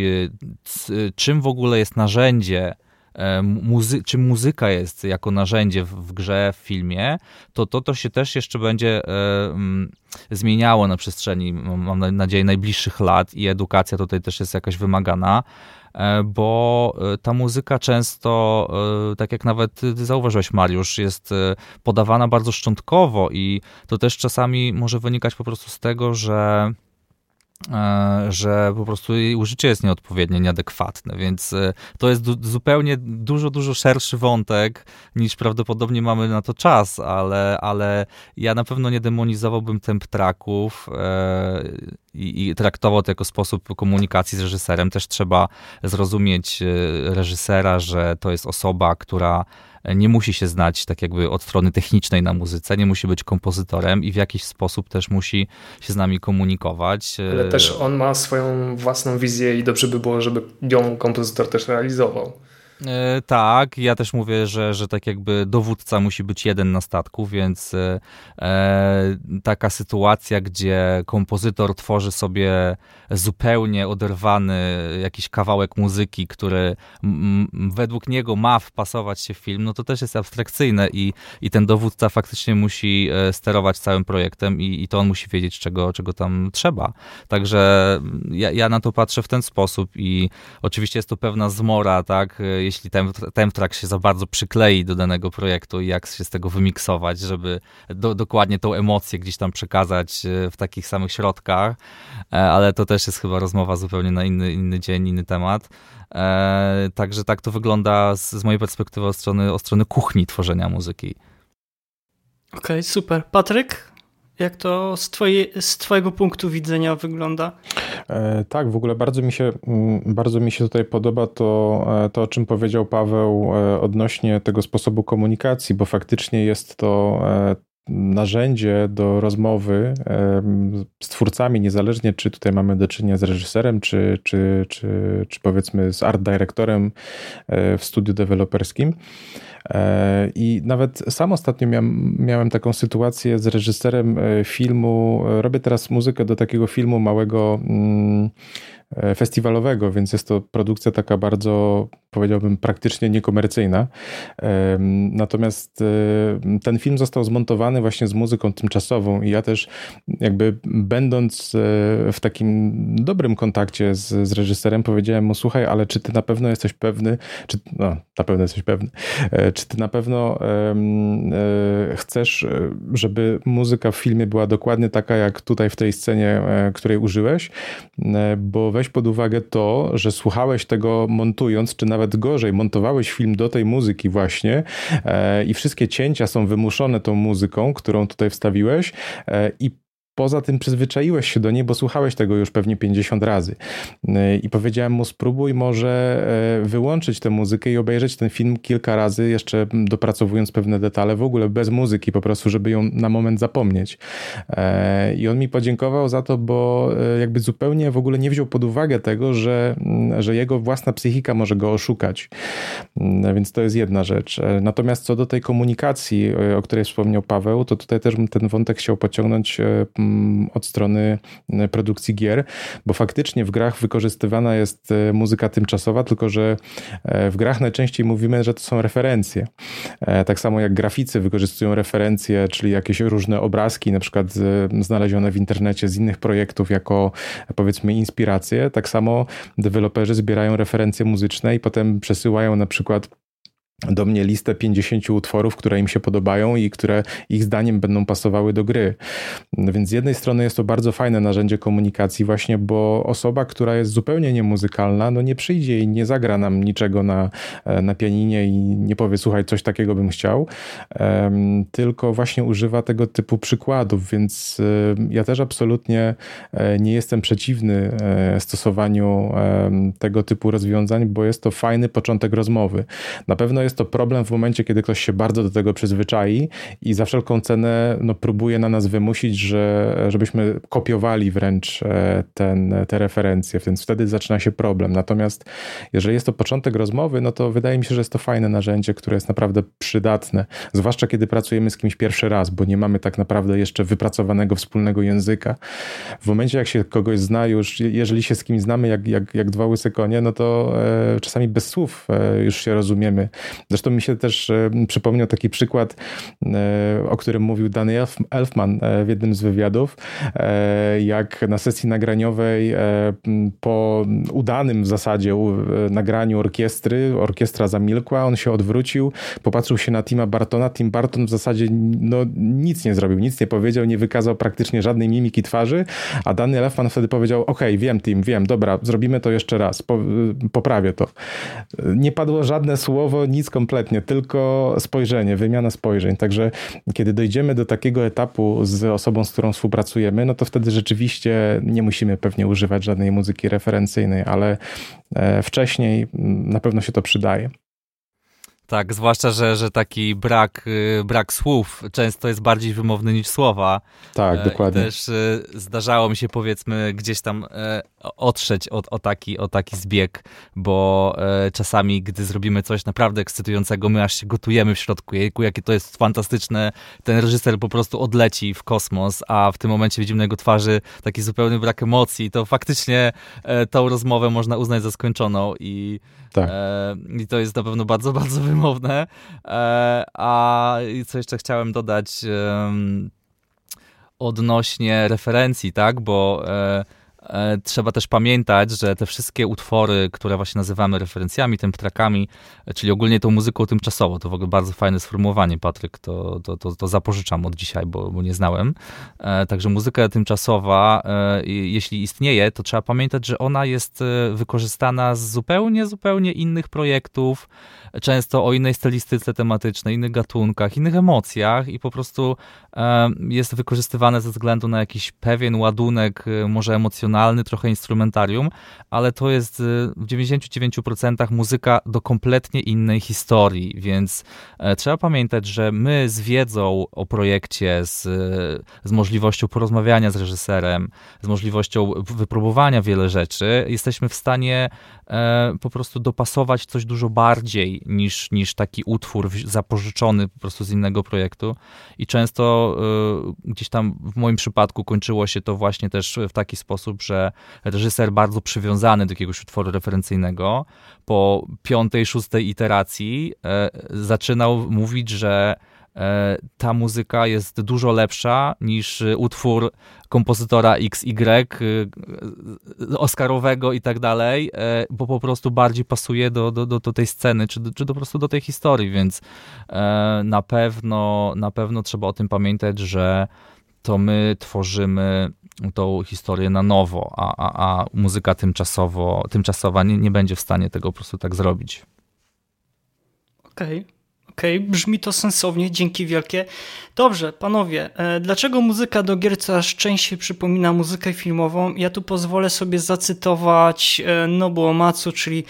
czym w ogóle jest narzędzie, e, muzy czym muzyka jest jako narzędzie w, w, grze, w filmie, to, to to się też jeszcze będzie e, m, zmieniało na przestrzeni, mam nadzieję, najbliższych lat i edukacja tutaj też jest jakaś wymagana e, bo ta muzyka często, tak jak nawet ty zauważyłeś, Mariusz, jest podawana bardzo szczątkowo i to też czasami może wynikać po prostu z tego, że E, że po prostu jej użycie jest nieodpowiednie, nieadekwatne, więc e, to jest du zupełnie dużo, dużo szerszy wątek niż prawdopodobnie mamy na to czas, ale, ale ja na pewno nie demonizowałbym temp tracków e, i, i traktował to jako sposób komunikacji z reżyserem. Też trzeba zrozumieć reżysera, że to jest osoba, która nie musi się znać tak jakby od strony technicznej na muzyce, nie musi być kompozytorem i w jakiś sposób też musi się z nami komunikować. Ale też on ma swoją własną wizję i dobrze by było, żeby ją kompozytor też realizował. E, tak, ja też mówię, że, że tak jakby dowódca musi być jeden na statku, więc e, e taka sytuacja, gdzie kompozytor tworzy sobie zupełnie oderwany jakiś kawałek muzyki, który według niego ma wpasować się w film, no to też jest abstrakcyjne i, i ten dowódca faktycznie musi e, sterować całym projektem i, i to on musi wiedzieć, czego, czego tam trzeba. Także ja, ja na to patrzę w ten sposób i oczywiście jest to pewna zmora, tak, jeśli ten, ten track się za bardzo przyklei do danego projektu i jak się z tego wymiksować, żeby do, dokładnie tą emocję gdzieś tam przekazać e, w takich samych środkach, e, ale to też jest chyba rozmowa zupełnie na inny, inny dzień, inny temat. E, także tak to wygląda z, z mojej perspektywy od strony, od strony kuchni tworzenia muzyki. Okej, okay, super. Patryk, jak to z, twoje, z Twojego punktu widzenia wygląda? E, tak, w ogóle bardzo mi się, mm, bardzo mi się tutaj podoba to, e, to, o czym powiedział Paweł e, odnośnie tego sposobu komunikacji, bo faktycznie jest to narzędzie do rozmowy z twórcami, niezależnie czy tutaj mamy do czynienia z reżyserem, czy, czy, czy, czy powiedzmy z art dyrektorem w studiu deweloperskim. E, I nawet sam ostatnio miałem, miałem taką sytuację z reżyserem e, filmu. E, robię teraz muzykę do takiego filmu małego. Mm, E, festiwalowego, więc jest to produkcja taka bardzo, powiedziałbym, praktycznie niekomercyjna. Natomiast e, ten film został zmontowany właśnie z muzyką tymczasową i ja też jakby będąc e, w takim dobrym kontakcie z, z reżyserem powiedziałem mu, słuchaj, ale czy ty na pewno jesteś pewny, czy, no, na pewno jesteś pewny, czy ty na pewno chcesz, żeby muzyka w filmie była dokładnie taka, jak tutaj w tej scenie, której użyłeś, bo weź pod uwagę to, że słuchałeś tego montując, czy nawet gorzej, montowałeś film do tej muzyki właśnie e, i wszystkie cięcia są wymuszone tą muzyką, którą tutaj wstawiłeś e, i poza tym przyzwyczaiłeś się do niej, bo słuchałeś tego już pewnie 50 razy. Y, I powiedziałem mu, spróbuj może e, wyłączyć tę muzykę i obejrzeć ten film kilka razy, jeszcze dopracowując pewne detale, w ogóle bez muzyki, po prostu, żeby ją na moment zapomnieć. E, I on mi podziękował za to, bo e, jakby zupełnie w ogóle nie wziął pod uwagę tego, że, że jego własna psychika może go oszukać. Więc to jest jedna rzecz. Natomiast co do tej komunikacji, o której wspomniał Paweł, to tutaj też ten wątek chciał pociągnąć od strony produkcji gier, bo faktycznie w grach wykorzystywana jest e, muzyka tymczasowa, tylko że e, w grach najczęściej mówimy, że to są referencje. E, tak samo jak graficy wykorzystują referencje, czyli jakieś różne obrazki, na przykład znalezione w internecie z innych projektów jako powiedzmy inspiracje, tak samo deweloperzy zbierają referencje muzyczne i potem przesyłają na przykład do mnie listę 50 utworów, które im się podobają i które ich zdaniem będą pasowały do gry. Więc z jednej strony jest to bardzo fajne narzędzie komunikacji właśnie, bo osoba, która jest zupełnie niemuzykalna, no nie przyjdzie i nie zagra nam niczego na, na pianinie i nie powie, słuchaj, coś takiego bym chciał, tylko właśnie używa tego typu przykładów, więc ja też absolutnie e, nie jestem przeciwny e, stosowaniu tego typu rozwiązań, bo jest to fajny początek rozmowy. Na pewno jest to problem w momencie, kiedy ktoś się bardzo do tego przyzwyczai i za wszelką cenę no, próbuje na nas wymusić, że, żebyśmy kopiowali wręcz e, ten, te referencje, więc wtedy zaczyna się problem. Natomiast jeżeli jest to początek rozmowy, no to wydaje mi się, że jest to fajne narzędzie, które jest naprawdę przydatne, zwłaszcza kiedy pracujemy z kimś pierwszy raz, bo nie mamy tak naprawdę jeszcze wypracowanego wspólnego języka. W momencie, jak się kogoś zna już, jeżeli się z kimś znamy jak, jak, jak dwa łyse konie, no to e, czasami bez słów e, już się rozumiemy. Zresztą mi się też e, przypomniał taki przykład, e, o którym mówił Danny Elfman e, w jednym z wywiadów, jak na sesji nagraniowej po udanym w zasadzie nagraniu orkiestry, orkiestra zamilkła, on się odwrócił, popatrzył się na Tima Bartona, Tim Barton w zasadzie no, nic nie zrobił, nic nie powiedział, nie wykazał praktycznie żadnej mimiki twarzy, a Danny Elfman wtedy powiedział, ok, wiem Tim, wiem, dobra, zrobimy to jeszcze raz, poprawię to. Nie padło żadne słowo, nic kompletnie, tylko spojrzenie, wymiana spojrzeń. Także kiedy dojdziemy do takiego etapu z osobą, z którą współpracujemy, no to wtedy rzeczywiście nie musimy pewnie używać żadnej muzyki referencyjnej, ale e, wcześniej na pewno się to przydaje. Tak, zwłaszcza, że, że taki brak, y, brak słów często jest bardziej wymowny niż słowa. Tak, e, dokładnie. Też y, zdarzało mi się powiedzmy gdzieś tam e, otrzeć o, o, taki, o taki zbieg, bo e, czasami, gdy zrobimy coś naprawdę ekscytującego, my aż się gotujemy w środku, jejku, jakie to jest fantastyczne, ten reżyser po prostu odleci w kosmos, a w tym momencie widzimy na jego twarzy taki zupełny brak emocji, to faktycznie tą rozmowę można uznać za skończoną i, tak. i to jest na pewno bardzo, bardzo wymowne. E, a co jeszcze chciałem dodać odnośnie referencji, tak, bo e, trzeba też pamiętać, że te wszystkie utwory, które właśnie nazywamy referencjami, tym trakami, czyli ogólnie tą muzyką tymczasowo, to w ogóle bardzo fajne sformułowanie, Patryk, to, to, to, to zapożyczam od dzisiaj, bo, bo nie znałem. E, także muzyka tymczasowa, e, jeśli istnieje, to trzeba pamiętać, że ona jest wykorzystana z zupełnie, zupełnie innych projektów, często o innej stylistyce tematycznej, innych gatunkach, innych emocjach i po prostu jest wykorzystywane ze względu na jakiś pewien ładunek, może emocjonalny, emocjonalny, trochę instrumentarium, ale to jest y, w 99% muzyka do kompletnie innej historii, więc e, trzeba pamiętać, że my z wiedzą o projekcie, z, z możliwością porozmawiania z reżyserem, z możliwością wypróbowania wiele rzeczy, jesteśmy w stanie e, po prostu dopasować coś dużo bardziej niż, niż taki utwór zapożyczony po prostu z innego projektu. I często e, gdzieś tam w moim przypadku kończyło się to właśnie też w taki sposób, że reżyser bardzo przywiązany do jakiegoś utworu referencyjnego po piątej, szóstej iteracji e, zaczynał mówić, że e, ta muzyka jest dużo lepsza niż utwór kompozytora XY, e, Oscarowego i tak dalej, e, bo po prostu bardziej pasuje do, do, do, tej sceny, czy, czy do, po prostu do tej historii, więc na pewno, na pewno trzeba o tym pamiętać, że to my tworzymy tą historię na nowo, a, a, a muzyka tymczasowo, tymczasowa nie, nie będzie w stanie tego po prostu tak zrobić. Okej, okay. Okej, okay, brzmi to sensownie, dzięki wielkie. Dobrze, panowie, e, dlaczego muzyka do gier coraz częściej przypomina muzykę filmową? Ja tu pozwolę sobie zacytować e, Nobuo Matsu, czyli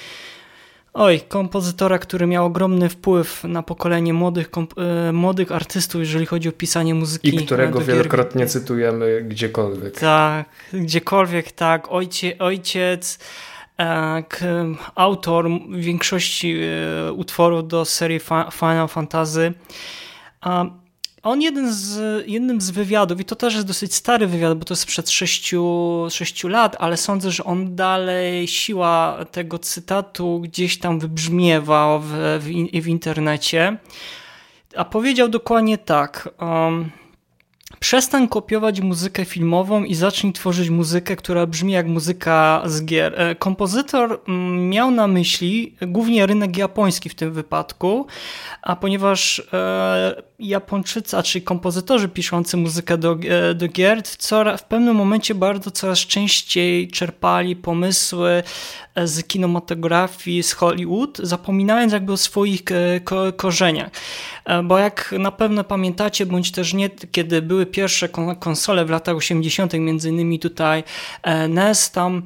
oj, kompozytora, który miał ogromny wpływ na pokolenie młodych, e, młodych artystów, jeżeli chodzi o pisanie muzyki. I którego wielokrotnie cytujemy gdziekolwiek. Tak, gdziekolwiek, tak. Ojcie, ojciec autor większości e, utworów do serii Final Fantasy. On jeden z, jednym z wywiadów, i to też jest dosyć stary wywiad, bo to jest przed 6, 6 lat, ale sądzę, że on dalej, siła tego cytatu gdzieś tam wybrzmiewa w, w, w internecie. A powiedział dokładnie tak. Um, Przestań kopiować muzykę filmową i zacznij tworzyć muzykę, która brzmi jak muzyka z gier. E, kompozytor mm, miał na myśli głównie rynek japoński w tym wypadku, a ponieważ e, Japończycy, a czyli kompozytorzy piszący muzykę do, e, do gier w, w pewnym momencie bardzo coraz częściej czerpali pomysły z kinematografii, z Hollywood, zapominając jakby o swoich ko korzeniach. Bo jak na pewno pamiętacie, bądź też nie, kiedy były pierwsze konsole w latach 80., między innymi tutaj NES, tam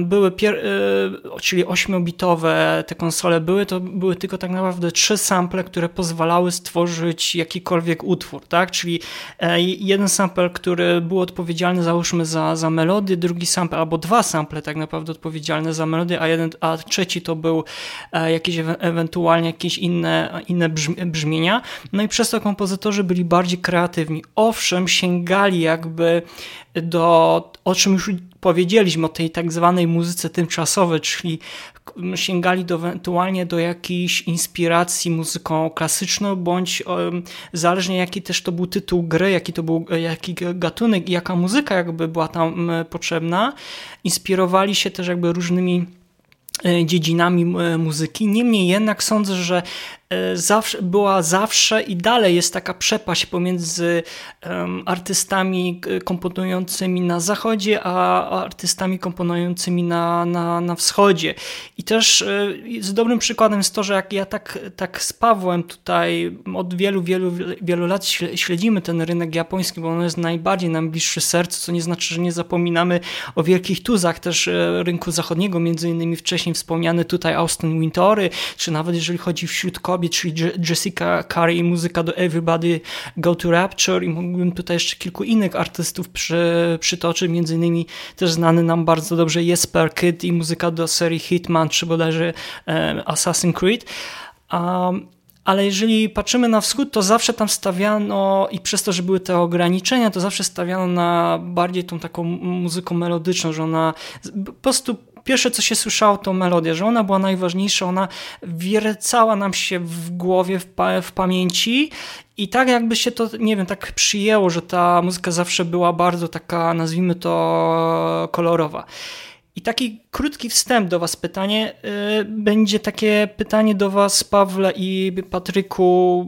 były, czyli 8-bitowe te konsole były, to były tylko tak naprawdę trzy sample, które pozwalały stworzyć jakikolwiek utwór, tak? Czyli e, jeden sample, który był odpowiedzialny załóżmy za, za melodię, drugi sample, albo dwa sample tak naprawdę odpowiedzialne za melodię, a, jeden, a trzeci to był e, jakieś ewentualnie jakieś inne, inne brzmienia. No i przez to kompozytorzy byli bardziej kreatywni. Owszem, sięgali jakby do, o czym już powiedzieliśmy, o tej tak zwanej muzyce tymczasowej, czyli sięgali do, ewentualnie do jakiejś inspiracji muzyką klasyczną, bądź zależnie jaki też to był tytuł gry, jaki to był jaki gatunek i jaka muzyka jakby była tam potrzebna, inspirowali się też jakby różnymi e, dziedzinami muzyki. Niemniej jednak sądzę, że zawsze, była zawsze i dalej jest taka przepaść pomiędzy um, artystami komponującymi na zachodzie, a artystami komponującymi na, na, na wschodzie. I też y, z dobrym przykładem jest to, że jak ja tak, tak z Pawłem tutaj od wielu, wielu, wielu lat śledzimy ten rynek japoński, bo on jest najbardziej nam bliższy sercu, co nie znaczy, że nie zapominamy o wielkich tuzach też e, rynku zachodniego, między innymi wcześniej wspomniany tutaj Austin Wintory, czy nawet jeżeli chodzi wśród kobiet, kobiet, czyli Jessica Carey i muzyka do Everybody Go to Rapture i mógłbym tutaj jeszcze kilku innych artystów przy, przytoczyć, między innymi też znany nam bardzo dobrze Jesper Kid i muzyka do serii Hitman, czy bodajże e, Assassin's Creed. Um, ale jeżeli patrzymy na wschód, to zawsze tam stawiano i przez to, że były te ograniczenia, to zawsze stawiano na bardziej tą taką muzyką melodyczną, że ona po prostu pierwsze co się słyszało to melodia, że ona była najważniejsza, ona wiercała nam się w głowie, w, pa w pamięci i tak jakby się to, nie wiem, tak przyjęło, że ta muzyka zawsze była bardzo taka, nazwijmy to, kolorowa. I taki krótki wstęp do Was pytanie. Yy, będzie takie pytanie do Was, Pawle i Patryku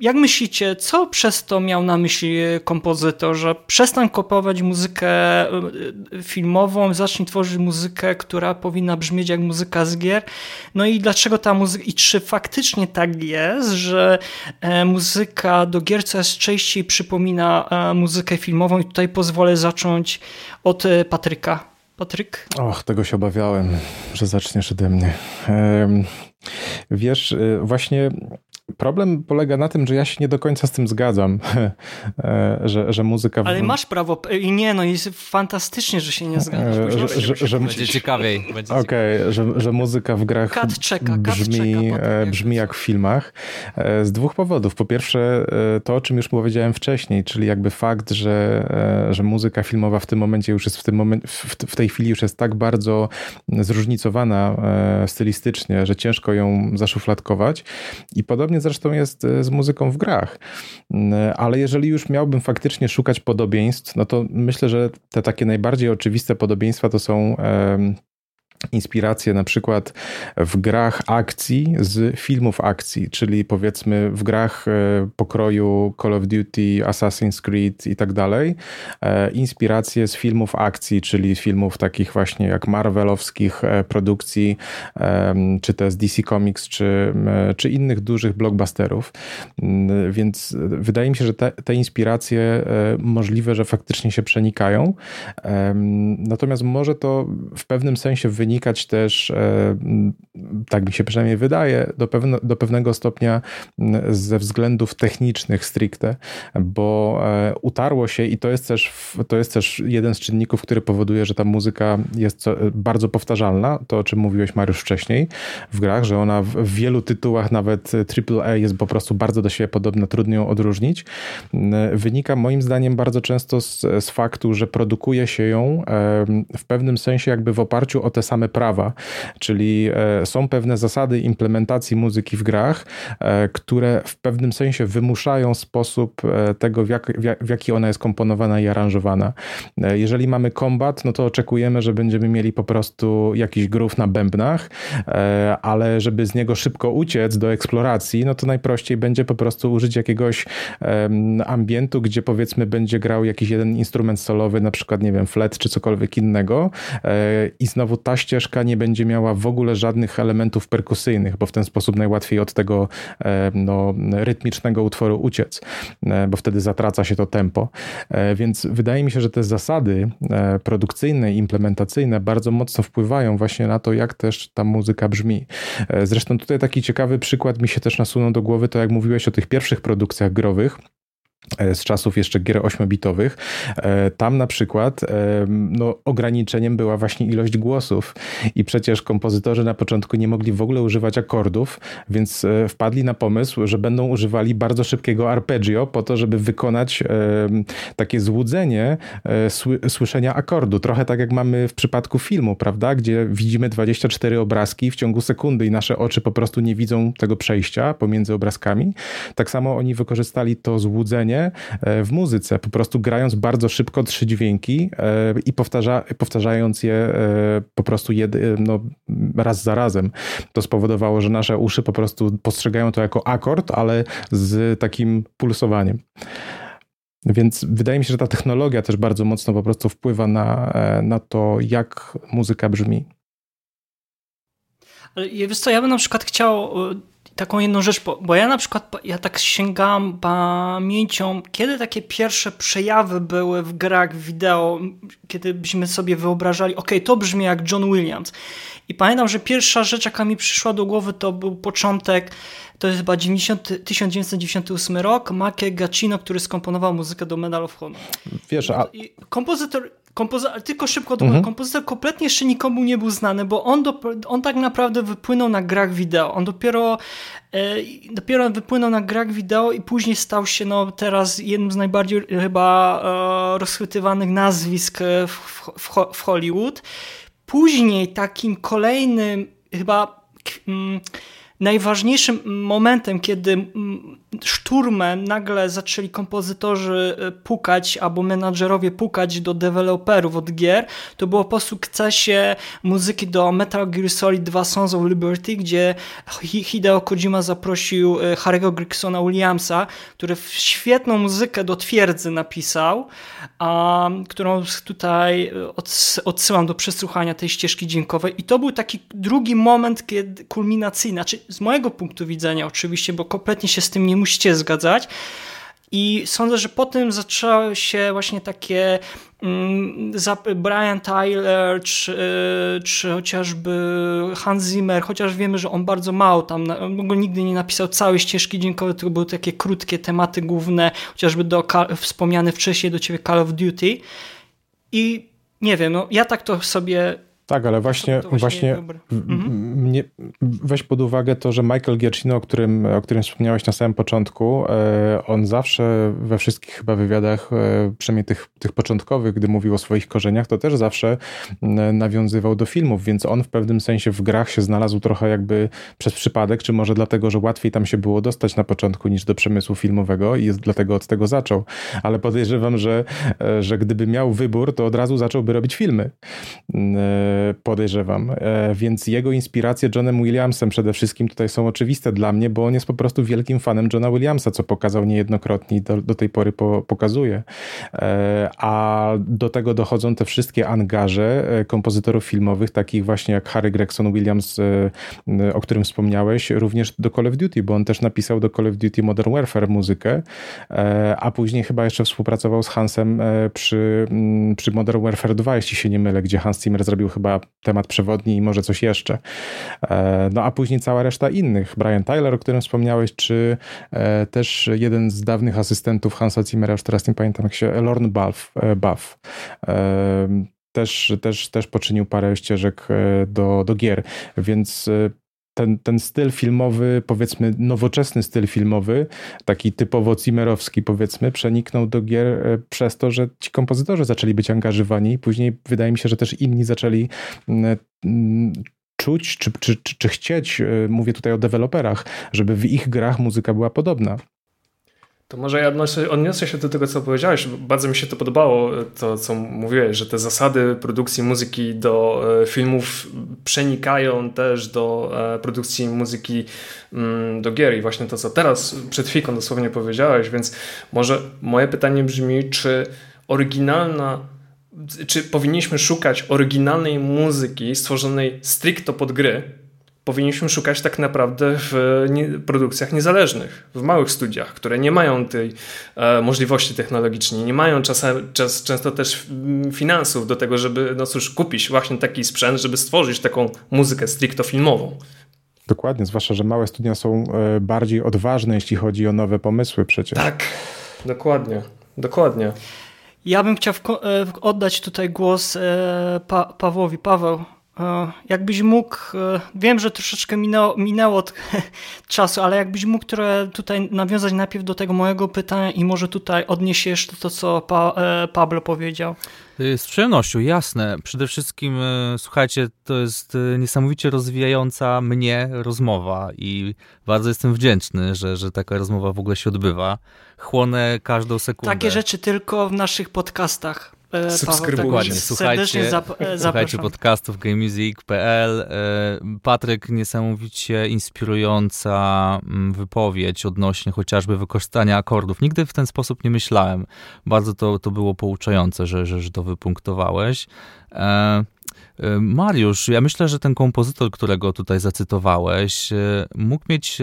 jak myślicie, co przez to miał na myśli kompozytor, że przestań kopować muzykę e, filmową, zacznij tworzyć muzykę, która powinna brzmieć jak muzyka z gier? No i dlaczego ta muzyka, i czy faktycznie tak jest, że e, muzyka do gier coraz częściej przypomina e, muzykę filmową? I tutaj pozwolę zacząć od Patryka. Patryk? Och, tego się obawiałem, że zaczniesz ode mnie. Wiesz, właśnie Problem polega na tym, że ja się nie do końca z tym zgadzam, [laughs] e, że, że muzyka... Ale masz prawo, i nie, no jest fantastycznie, że się nie zgadzasz. E, że, że, że, będzie ciekawiej. [laughs] Okej, okay, że, że muzyka w grach kat czeka, brzmi, czeka e, brzmi jak w filmach. Z dwóch powodów. Po pierwsze, to o czym już powiedziałem wcześniej, czyli jakby fakt, że, że muzyka filmowa w tym momencie już jest w, tym moment, w, w tej chwili już jest tak bardzo zróżnicowana stylistycznie, że ciężko ją zaszufladkować. I podobnie Podobnie zresztą jest e, z muzyką w grach. Ale jeżeli już miałbym faktycznie szukać podobieństw, no to myślę, że te takie najbardziej oczywiste podobieństwa to są inspiracje na przykład w grach akcji z filmów akcji, czyli powiedzmy w grach e, pokroju Call of Duty, Assassin's Creed i tak dalej. E, inspiracje z filmów akcji, czyli filmów takich właśnie jak Marvelowskich e, produkcji, czy z DC Comics, czy, czy innych dużych blockbusterów. Mm, więc wydaje mi się, że te, te inspiracje możliwe, że faktycznie się przenikają. Natomiast może to w pewnym sensie wynikać wynikać też, e, tak mi się przynajmniej wydaje, do, pewne, do pewnego stopnia ze względów technicznych stricte, bo e, utarło się i to jest też, to jest też jeden z czynników, który powoduje, że ta muzyka jest bardzo powtarzalna, to o czym mówiłeś Mariusz wcześniej w grach, że ona w wielu tytułach, nawet AAA jest po prostu bardzo do siebie podobna, trudno ją odróżnić, wynika moim zdaniem bardzo często z, z faktu, że produkuje się ją w pewnym sensie jakby w oparciu o te same same prawa, czyli e, są pewne zasady implementacji muzyki w grach, e, które w pewnym sensie wymuszają sposób e, tego, w, jak, w jaki ona jest komponowana i aranżowana. Jeżeli mamy kombat, no to oczekujemy, że będziemy mieli po prostu jakiś groove na bębnach, ale żeby z niego szybko uciec do eksploracji, no to najprościej będzie po prostu użyć jakiegoś ambientu, gdzie powiedzmy będzie grał jakiś jeden instrument solowy, na przykład, nie wiem, flet czy cokolwiek innego i znowu ta ścieżka nie będzie miała w ogóle żadnych elementów perkusyjnych, bo w ten sposób najłatwiej od tego e, no, rytmicznego utworu uciec, e, bo wtedy zatraca się to tempo. E, więc wydaje mi się, że te zasady produkcyjne i implementacyjne bardzo mocno wpływają właśnie na to, jak też ta muzyka brzmi. Zresztą tutaj taki ciekawy przykład mi się też nasunął do głowy, to jak mówiłeś o tych pierwszych produkcjach growych, z czasów jeszcze gier 8-bitowych. E, tam na przykład e, no, ograniczeniem była właśnie ilość głosów i przecież kompozytorzy na początku nie mogli w ogóle używać akordów, więc wpadli na pomysł, że będą używali bardzo szybkiego arpeggio po to, żeby wykonać takie złudzenie słyszenia akordu. Trochę tak jak mamy w przypadku filmu, prawda, gdzie widzimy 24 obrazki w ciągu sekundy i nasze oczy po prostu nie widzą tego przejścia pomiędzy obrazkami. Tak samo oni wykorzystali to złudzenie E, w muzyce, po prostu grając bardzo szybko trzy dźwięki e, i powtarza, powtarzając je e, po prostu no, raz za razem. To spowodowało, że nasze uszy po prostu postrzegają to jako akord, ale z takim pulsowaniem. Więc wydaje mi się, że ta technologia też bardzo mocno po prostu wpływa na, na to, jak muzyka brzmi. Ale wiesz co, ja bym na przykład chciał taką jedną rzecz, bo, ja na przykład ja tak sięgam pamięcią, kiedy takie pierwsze przejawy były w grach wideo, kiedy byśmy sobie wyobrażali, ok, to brzmi jak John Williams. I pamiętam, że pierwsza rzecz, jaka mi przyszła do głowy, to był początek, to jest chyba 90, 1998 rok, Make Gacino, który skomponował muzykę do Medal of Honor. Wiesz, a... Kompozytor Kompozy tylko szybko, mhm. kompozytor kompletnie jeszcze nikomu nie był znany, bo on, on tak naprawdę wypłynął na grach wideo. On dopiero, e, dopiero wypłynął na grach wideo i później stał się no, teraz jednym z najbardziej chyba e, rozchwytywanych nazwisk w, w, w Hollywood. Później takim kolejnym chyba... Mm, najważniejszym momentem, kiedy szturmem nagle zaczęli kompozytorzy e, pukać, albo menadżerowie pukać do deweloperów od gier, to było po sukcesie muzyki do Metal Gear Solid 2 Sons of Liberty, gdzie Hideo Kojima zaprosił e, Harry'ego Gregsona Williamsa, który świetną muzykę do twierdzy napisał, a, którą tutaj e, odsyłam do przesłuchania tej ścieżki dźwiękowej. I to był taki drugi moment, kiedy kulminacyjny, znaczy z mojego punktu widzenia oczywiście, bo kompletnie się z tym nie musicie zgadzać. I sądzę, że potem zaczęły się właśnie takie mm, Brian Tyler, czy, czy chociażby Hans Zimmer, chociaż wiemy, że on bardzo mało tam, on nigdy nie napisał całej ścieżki dźwiękowej, tylko były takie krótkie tematy główne, chociażby do wspomniany wcześniej do ciebie Call of Duty. I nie wiem, no ja tak to sobie tak, ale właśnie, to, to właśnie, właśnie mhm. mnie, weź pod uwagę to, że Michael Giacchino, o którym, o którym wspomniałeś na samym początku, e, on zawsze we wszystkich chyba wywiadach, e, przynajmniej tych, tych początkowych, gdy mówił o swoich korzeniach, to też zawsze nawiązywał do filmów, więc on w pewnym sensie w grach się znalazł trochę jakby przez przypadek, czy może dlatego, że łatwiej tam się było dostać na początku niż do przemysłu filmowego i jest, dlatego od tego zaczął. Ale podejrzewam, że, e, że gdyby miał wybór, to od razu zacząłby robić filmy podejrzewam. Więc jego inspiracje Johnem Williamsem przede wszystkim tutaj są oczywiste dla mnie, bo on jest po prostu wielkim fanem Johna Williamsa, co pokazał niejednokrotnie i do, do tej pory po, pokazuje. A do tego dochodzą te wszystkie angaże kompozytorów filmowych, takich właśnie jak Harry Gregson Williams, o którym wspomniałeś, również do Call of Duty, bo on też napisał do Call of Duty Modern Warfare muzykę, a później chyba jeszcze współpracował z Hansem przy, mm, przy Modern Warfare 2, jeśli się nie mylę, gdzie Hans Zimmer zrobił chyba temat przewodni i może coś jeszcze. E, no a później cała reszta innych. Brian Tyler, o którym wspomniałeś, czy e, też jeden z dawnych asystentów Hansa Zimmera, już teraz nie pamiętam jak się, Lorne Buff, e, Buff też, też, też poczynił parę ścieżek do, do gier, więc ten, ten styl filmowy, powiedzmy nowoczesny styl filmowy, taki typowo Zimmerowski powiedzmy, przeniknął do gier e, przez to, że ci kompozytorzy zaczęli być angażowani później wydaje mi się, że też inni zaczęli mm, mm, czuć czy, czy, czy, czy chcieć, e, mówię tutaj o deweloperach, żeby w ich grach muzyka była podobna. To może ja odniosę, odniosę się do tego, co powiedziałeś. Bardzo mi się to podobało, to co mówiłeś, że te zasady produkcji muzyki do e, filmów przenikają też do e, produkcji muzyki mm, do gier. I właśnie to, co teraz przed chwilą dosłownie powiedziałeś, więc może moje pytanie brzmi, czy oryginalna czy powinniśmy szukać oryginalnej muzyki stworzonej stricto pod gry, powinniśmy szukać tak naprawdę w produkcjach niezależnych, w małych studiach, które nie mają tej e, możliwości technologicznej, nie mają czasem, czas, często też finansów do tego, żeby no cóż, kupić właśnie taki sprzęt, żeby stworzyć taką muzykę stricto filmową. Dokładnie, zwłaszcza, że małe studia są e, bardziej odważne, jeśli chodzi o nowe pomysły przecież. Tak, dokładnie, dokładnie. Ja bym chciał e, oddać tutaj głos pa Pawłowi. Paweł, jakbyś mógł, e, wiem, że troszeczkę minęło, minęło od [laughs] czasu, ale jakbyś mógł trochę tutaj nawiązać najpierw do tego mojego pytania i może tutaj odniesiesz to, co pa, e, Pablo powiedział. Z przyjemnością, jasne. Przede wszystkim, słuchajcie, to jest niesamowicie rozwijająca mnie rozmowa i bardzo jestem wdzięczny, że, że taka rozmowa w ogóle się odbywa. Chłonę każdą sekundę. Takie rzeczy tylko w naszych podcastach. E, Subskrybujcie. Słuchajcie, e, słuchajcie podcastów gamemusic.pl. E, Patryk, niesamowicie inspirująca mm, wypowiedź odnośnie chociażby wykorzystania akordów. Nigdy w ten sposób nie myślałem. Bardzo to, to było pouczające, że, że, że to wypunktowałeś. Mariusz, ja myślę, że ten kompozytor, którego tutaj zacytowałeś, mógł mieć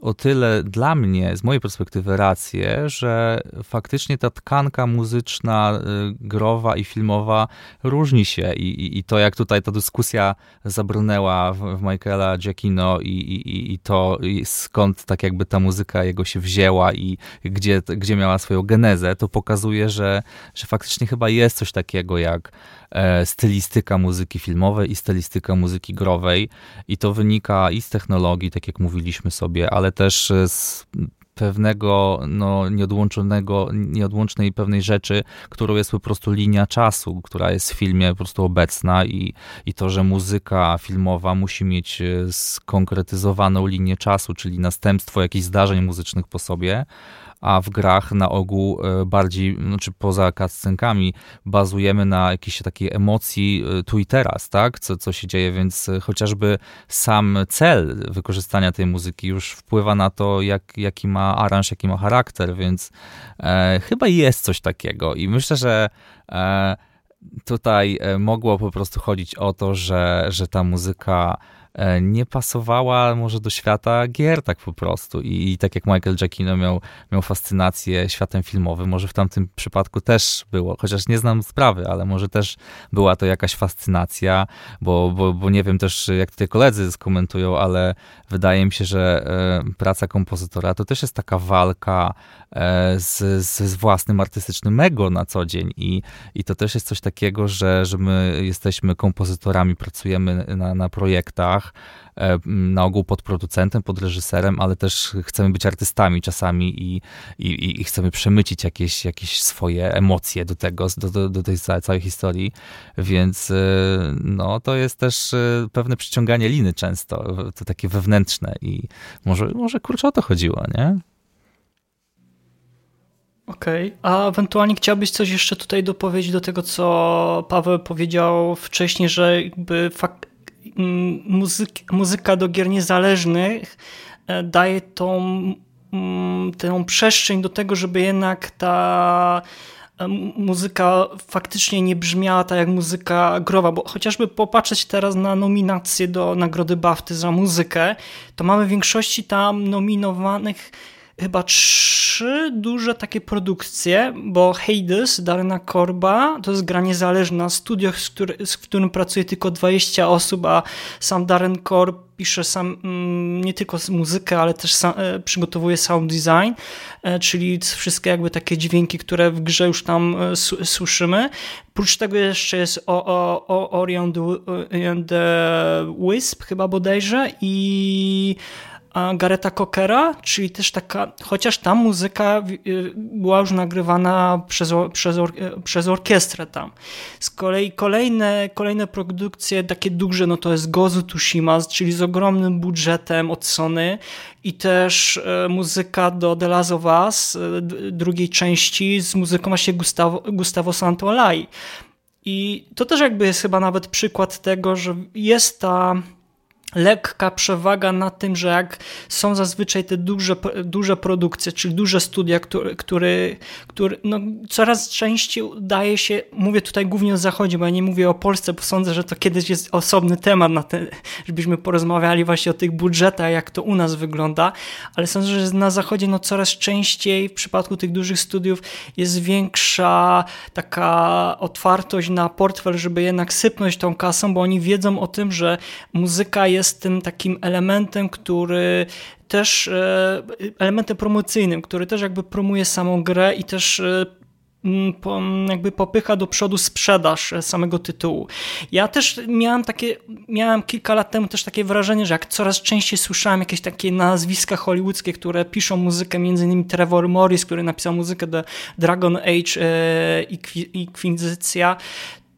o tyle dla mnie, z mojej perspektywy, rację, że faktycznie ta tkanka muzyczna, growa i filmowa różni się. I, i, i to, jak tutaj ta dyskusja zabrnęła w, w Michaela Giacchino i, i, i to skąd tak jakby ta muzyka jego się wzięła i gdzie, gdzie miała swoją genezę, to pokazuje, że, że faktycznie chyba jest coś takiego jak E, stylistyka muzyki filmowej i stylistyka muzyki growej. I to wynika i z technologii, tak jak mówiliśmy sobie, ale też z pewnego no, nieodłączonego, nieodłącznej pewnej rzeczy, którą jest po prostu linia czasu, która jest w filmie po prostu obecna i, i to, że muzyka filmowa musi mieć e, skonkretyzowaną linię czasu, czyli następstwo jakichś zdarzeń muzycznych po sobie, a w grach na ogół e, bardziej, znaczy poza cutscenkami, bazujemy na jakiejś takiej emocji e, tu i teraz, tak? Co, co się dzieje, więc e, chociażby sam cel wykorzystania tej muzyki już wpływa na to, jak, jaki ma aranż, jaki ma charakter, więc e, chyba jest coś takiego i myślę, że e, tutaj mogło po prostu chodzić o to, że, że ta muzyka nie pasowała może do świata gier tak po prostu. I, i tak jak Michael Giacchino miał, miał fascynację światem filmowym, może w tamtym przypadku też było, chociaż nie znam sprawy, ale może też była to jakaś fascynacja, bo, bo, bo nie wiem też, jak tutaj koledzy skomentują, ale wydaje mi się, że e, praca kompozytora to też jest taka walka e, z, z własnym artystycznym ego na co dzień i, i to też jest coś takiego, że, że my jesteśmy kompozytorami, pracujemy na, na projektach, E, na ogół pod producentem, pod reżyserem, ale też chcemy być artystami czasami i, i, i chcemy przemycić jakieś, jakieś swoje emocje do tego, do, do, tej całej historii, więc e, no, to jest też e, pewne przyciąganie liny często, to takie wewnętrzne i może, może kurczę o to chodziło, nie? Okej, okay. a ewentualnie chciałbyś coś jeszcze tutaj dopowiedzieć do tego, co Paweł powiedział wcześniej, że jakby fakt, muzyk, muzyka do gier niezależnych e, daje tą, tę przestrzeń do tego, żeby jednak ta e, muzyka faktycznie nie brzmiała tak jak muzyka growa, bo chociażby popatrzeć teraz na nominacje do Nagrody BAFTY za muzykę, to mamy w większości tam nominowanych chyba trzy duże takie produkcje, bo Hades Darena Korba to jest gra niezależna, studio, z, który, z którym pracuje tylko 20 osób, a sam Darren Korb pisze sam mm, nie tylko muzykę, ale też sam, e, przygotowuje sound design, e, czyli wszystkie jakby takie dźwięki, które w grze już tam e, słyszymy. Oprócz tego jeszcze jest o, o, o Ori and the Wisp chyba bodajże i Gareta Cockera, czyli też taka, chociaż ta muzyka y, była już nagrywana przez, przez, or, przez orkiestrę tam. Z kolei kolejne, kolejne produkcje takie duże, no to jest Gozu Tushima, czyli z ogromnym budżetem od Sony i też e, muzyka do The Last of Us, e, drugiej części z muzyką właśnie Gustavo, Gustavo Santolai. I to też jakby jest chyba nawet przykład tego, że jest ta lekka przewaga na tym, że jak są zazwyczaj te duże, duże produkcje, czyli duże studia, które, które, które no, coraz częściej udaje się, mówię tutaj głównie o Zachodzie, bo ja nie mówię o Polsce, bo sądzę, że to kiedyś jest osobny temat, na żebyśmy porozmawiali właśnie o tych budżetach, jak to u nas wygląda, ale sądzę, że na Zachodzie no, coraz częściej w przypadku tych dużych studiów jest większa taka otwartość na portfel, żeby jednak sypnąć tą kasą, bo oni wiedzą o tym, że muzyka jest jest tym takim elementem, który też e, elementem promocyjnym, który też jakby promuje samą grę i też e, jakby popycha do przodu sprzedaż e, samego tytułu. Ja też miałem takie, miałem kilka lat temu też takie wrażenie, że jak coraz częściej słyszałem jakieś takie nazwiska hollywoodzkie, które piszą muzykę, między innymi Trevor Morris, który napisał muzykę do Dragon Age i Inkwizycja,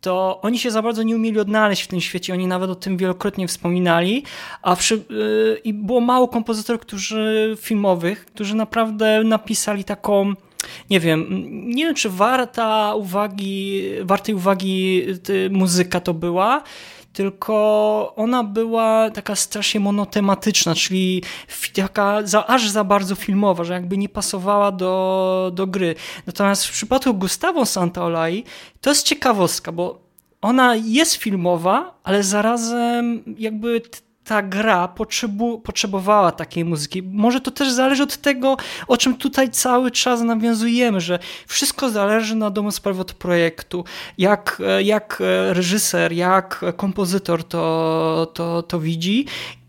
to oni się za bardzo nie umieli odnaleźć w tym świecie, oni nawet o tym wielokrotnie wspominali, a przy, yy, i było mało kompozytorów którzy, filmowych, którzy naprawdę napisali taką nie wiem, nie wiem czy warta uwagi, wartej uwagi muzyka to była, tylko ona była taka strasznie monotematyczna, czyli taka za, aż za bardzo filmowa, że jakby nie pasowała do, do gry. Natomiast w przypadku Gustavo Santaolai to jest ciekawostka, bo ona jest filmowa, ale zarazem jakby ta gra potrzebu, potrzebowała takiej muzyki. Może to też zależy od tego, o czym tutaj cały czas nawiązujemy, że wszystko zależy na domu sprawy od projektu. Jak, jak reżyser, jak kompozytor to, to, to widzi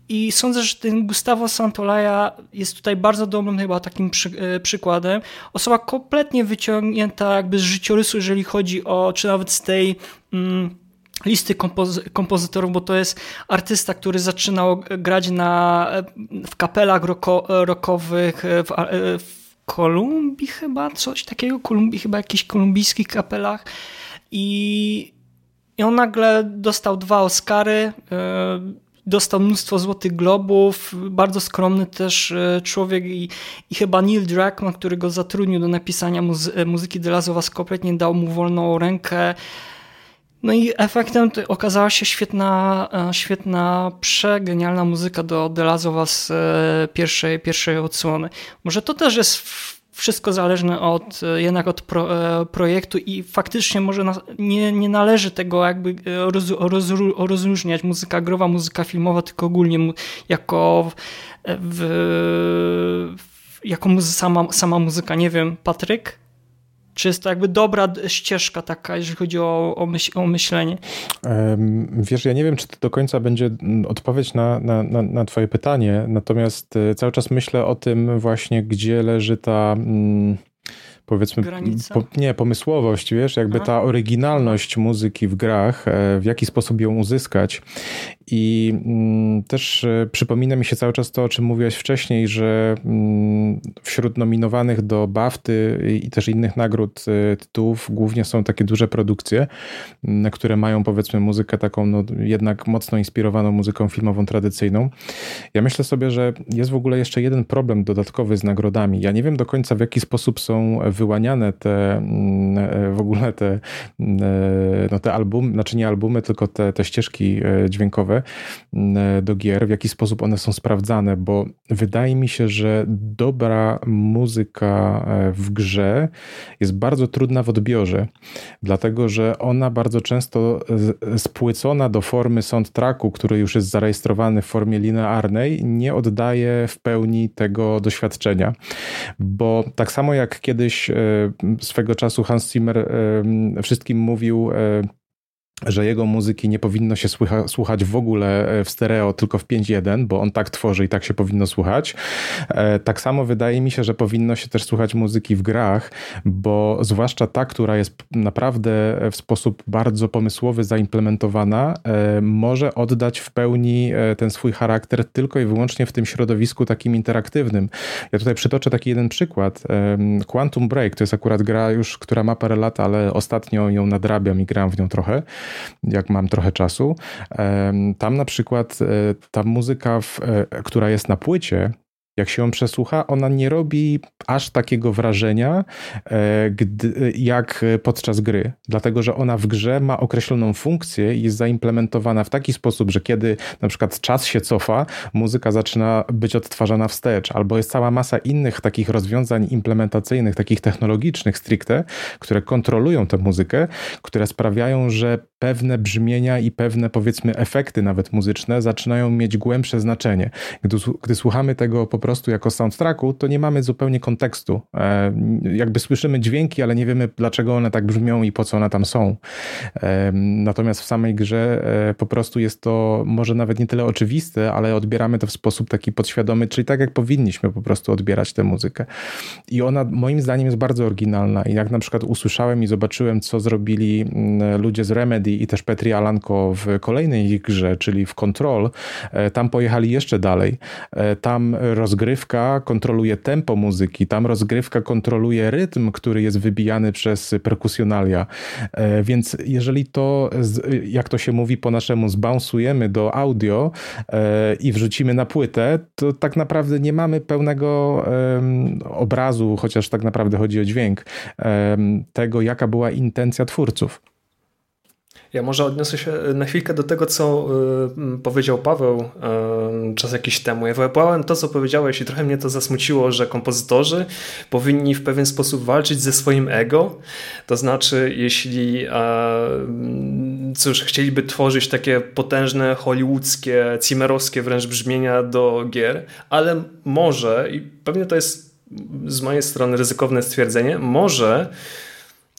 i sądzę, że ten Gustavo Santolaya jest tutaj bardzo dobrym chyba takim przy, e, przykładem. Osoba kompletnie wyciągnięta jakby z życiorysu, jeżeli chodzi o, czy nawet z tej... Mm, listy kompozy kompozytorów, bo to jest artysta, który zaczynał grać na, w kapelach roko, rockowych w, w Kolumbii chyba, coś takiego, Kolumbii, chyba jakichś kolumbijskich kapelach. I, i on nagle dostał dwa Oscary, e, dostał mnóstwo złotych globów, bardzo skromny też e, człowiek i, i chyba Neil Druckmann, który go zatrudnił do napisania muzy muzyki dla Las Vegas kompletnie dał mu wolną rękę, no i efektem okazała się świetna, e, świetna, przegenialna muzyka do The Last of Us e, pierwszej, pierwszej odsłony. Może to też jest wszystko zależne od, e, jednak od pro, projektu i faktycznie może na, nie, nie należy tego jakby roz, roz, rozróżniać muzyka growa, muzyka filmowa, tylko ogólnie jako w, w, jako sama, sama muzyka. Nie wiem, Patryk? Czy jest to jakby dobra ścieżka taka, jeżeli chodzi o, o, myśl, o myślenie? Wiesz, ja nie wiem, czy to do końca będzie mm, odpowiedź na, na, na, na twoje pytanie, natomiast e, cały czas myślę o tym właśnie, gdzie leży ta... Mm, powiedzmy, po, nie, pomysłowość, wiesz, jakby Aha. ta oryginalność muzyki w grach, e, w jaki sposób ją uzyskać. I mm, też e, przypomina mi się cały czas to, o czym mówiłeś wcześniej, że mm, wśród nominowanych do BAFTY i też innych nagród e, tytułów głównie są takie duże produkcje, które mają powiedzmy muzykę taką no, jednak mocno inspirowaną muzyką filmową tradycyjną. Ja myślę sobie, że jest w ogóle jeszcze jeden problem dodatkowy z nagrodami. Ja nie wiem do końca w jaki sposób są wyłaniane te w ogóle te, no, te albumy, znaczy nie albumy, tylko te, te ścieżki dźwiękowe do gier, w jaki sposób one są sprawdzane, bo wydaje mi się, że dobra muzyka e, w grze jest bardzo trudna w odbiorze, dlatego że ona bardzo często spłycona do formy soundtracku, który już jest zarejestrowany w formie linearnej, nie oddaje w pełni tego doświadczenia. Bo tak samo jak kiedyś e, swego czasu Hans Zimmer e, wszystkim mówił, że jego muzyki nie powinno się słucha, słuchać w ogóle e, w stereo, tylko w 5.1, bo on tak tworzy i tak się powinno słuchać. E, tak samo wydaje mi się, że powinno się też słuchać muzyki w grach, bo zwłaszcza ta, która jest naprawdę w sposób bardzo pomysłowy zaimplementowana, e, może oddać w pełni ten swój charakter tylko i wyłącznie w tym środowisku takim interaktywnym. Ja tutaj przytoczę taki jeden przykład. Quantum Break to jest akurat gra już, która ma parę lat, ale ostatnio ją nadrabiam i gram w nią trochę jak mam trochę czasu. Tam na przykład e, ta muzyka, w, e, która jest na płycie, jak się ją przesłucha, ona nie robi aż takiego wrażenia e, gdy, jak podczas gry, dlatego że ona w grze ma określoną funkcję i jest zaimplementowana w taki sposób, że kiedy na przykład czas się cofa, muzyka zaczyna być odtwarzana wstecz, albo jest cała masa innych takich rozwiązań implementacyjnych, takich technologicznych stricte, które kontrolują tę muzykę, które sprawiają, że pewne brzmienia i pewne powiedzmy efekty nawet muzyczne zaczynają mieć głębsze znaczenie. Gdy, gdy słuchamy tego po prostu jako soundtracku, to nie mamy zupełnie kontekstu. E, jakby słyszymy dźwięki, ale nie wiemy dlaczego one tak brzmią i po co one tam są. E, natomiast w samej grze e, po prostu jest to może nawet nie tyle oczywiste, ale odbieramy to w sposób taki podświadomy, czyli tak jak powinniśmy po prostu odbierać tę muzykę. I ona moim zdaniem jest bardzo oryginalna i jak na przykład usłyszałem i zobaczyłem, co zrobili mm, ludzie z Remedy i też Petri Alanko w kolejnej ich grze, czyli w Control, e, tam pojechali jeszcze dalej. E, tam rozgrywka kontroluje tempo muzyki, tam rozgrywka kontroluje rytm, który jest wybijany przez perkusjonalia. E, więc jeżeli to, jak to się mówi po naszemu, zbounsujemy do audio i wrzucimy na płytę, to tak naprawdę nie mamy pełnego obrazu, chociaż tak naprawdę chodzi o dźwięk, tego, jaka była intencja twórców. Ja może odniosę się na chwilkę do tego, co y, powiedział Paweł y, czas jakiś temu. Ja wyłapałem to, co powiedziałeś i trochę mnie to zasmuciło, że kompozytorzy powinni w pewien sposób walczyć ze swoim ego. To znaczy, jeśli cóż, chcieliby tworzyć takie potężne, hollywoodzkie, cimerowskie wręcz brzmienia do gier, ale może, i pewnie to jest z mojej strony ryzykowne stwierdzenie, może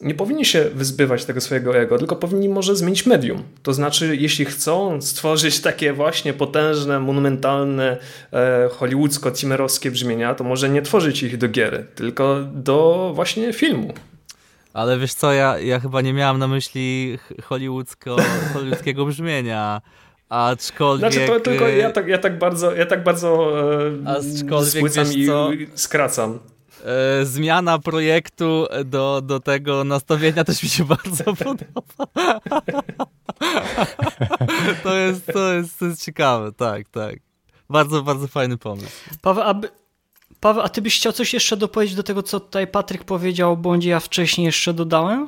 nie powinni się wyzbywać tego swojego ego, tylko powinni może zmienić medium. To znaczy, jeśli chcą stworzyć takie właśnie potężne, monumentalne, e, hollywoodzko-cimerowskie brzmienia, to może nie tworzyć ich do gier, tylko do właśnie filmu. Ale wiesz co, ja, ja chyba nie miałam na myśli hollywoodzko, [laughs] hollywoodzkiego brzmienia. Aczkolwiek... Znaczy to tylko ja tak, ja tak bardzo, ja tak bardzo e, Aczkolwiek, co? skracam. E, zmiana projektu do, do tego nastawienia też mi się [laughs] bardzo [laughs] podoba. [laughs] to, jest, to, jest, to jest ciekawe, tak, tak. Bardzo, bardzo fajny pomysł. Paweł, aby, Paweł, a ty byś chciał coś jeszcze dopowiedzieć do tego, co tutaj Patryk powiedział, bądź ja wcześniej jeszcze dodałem?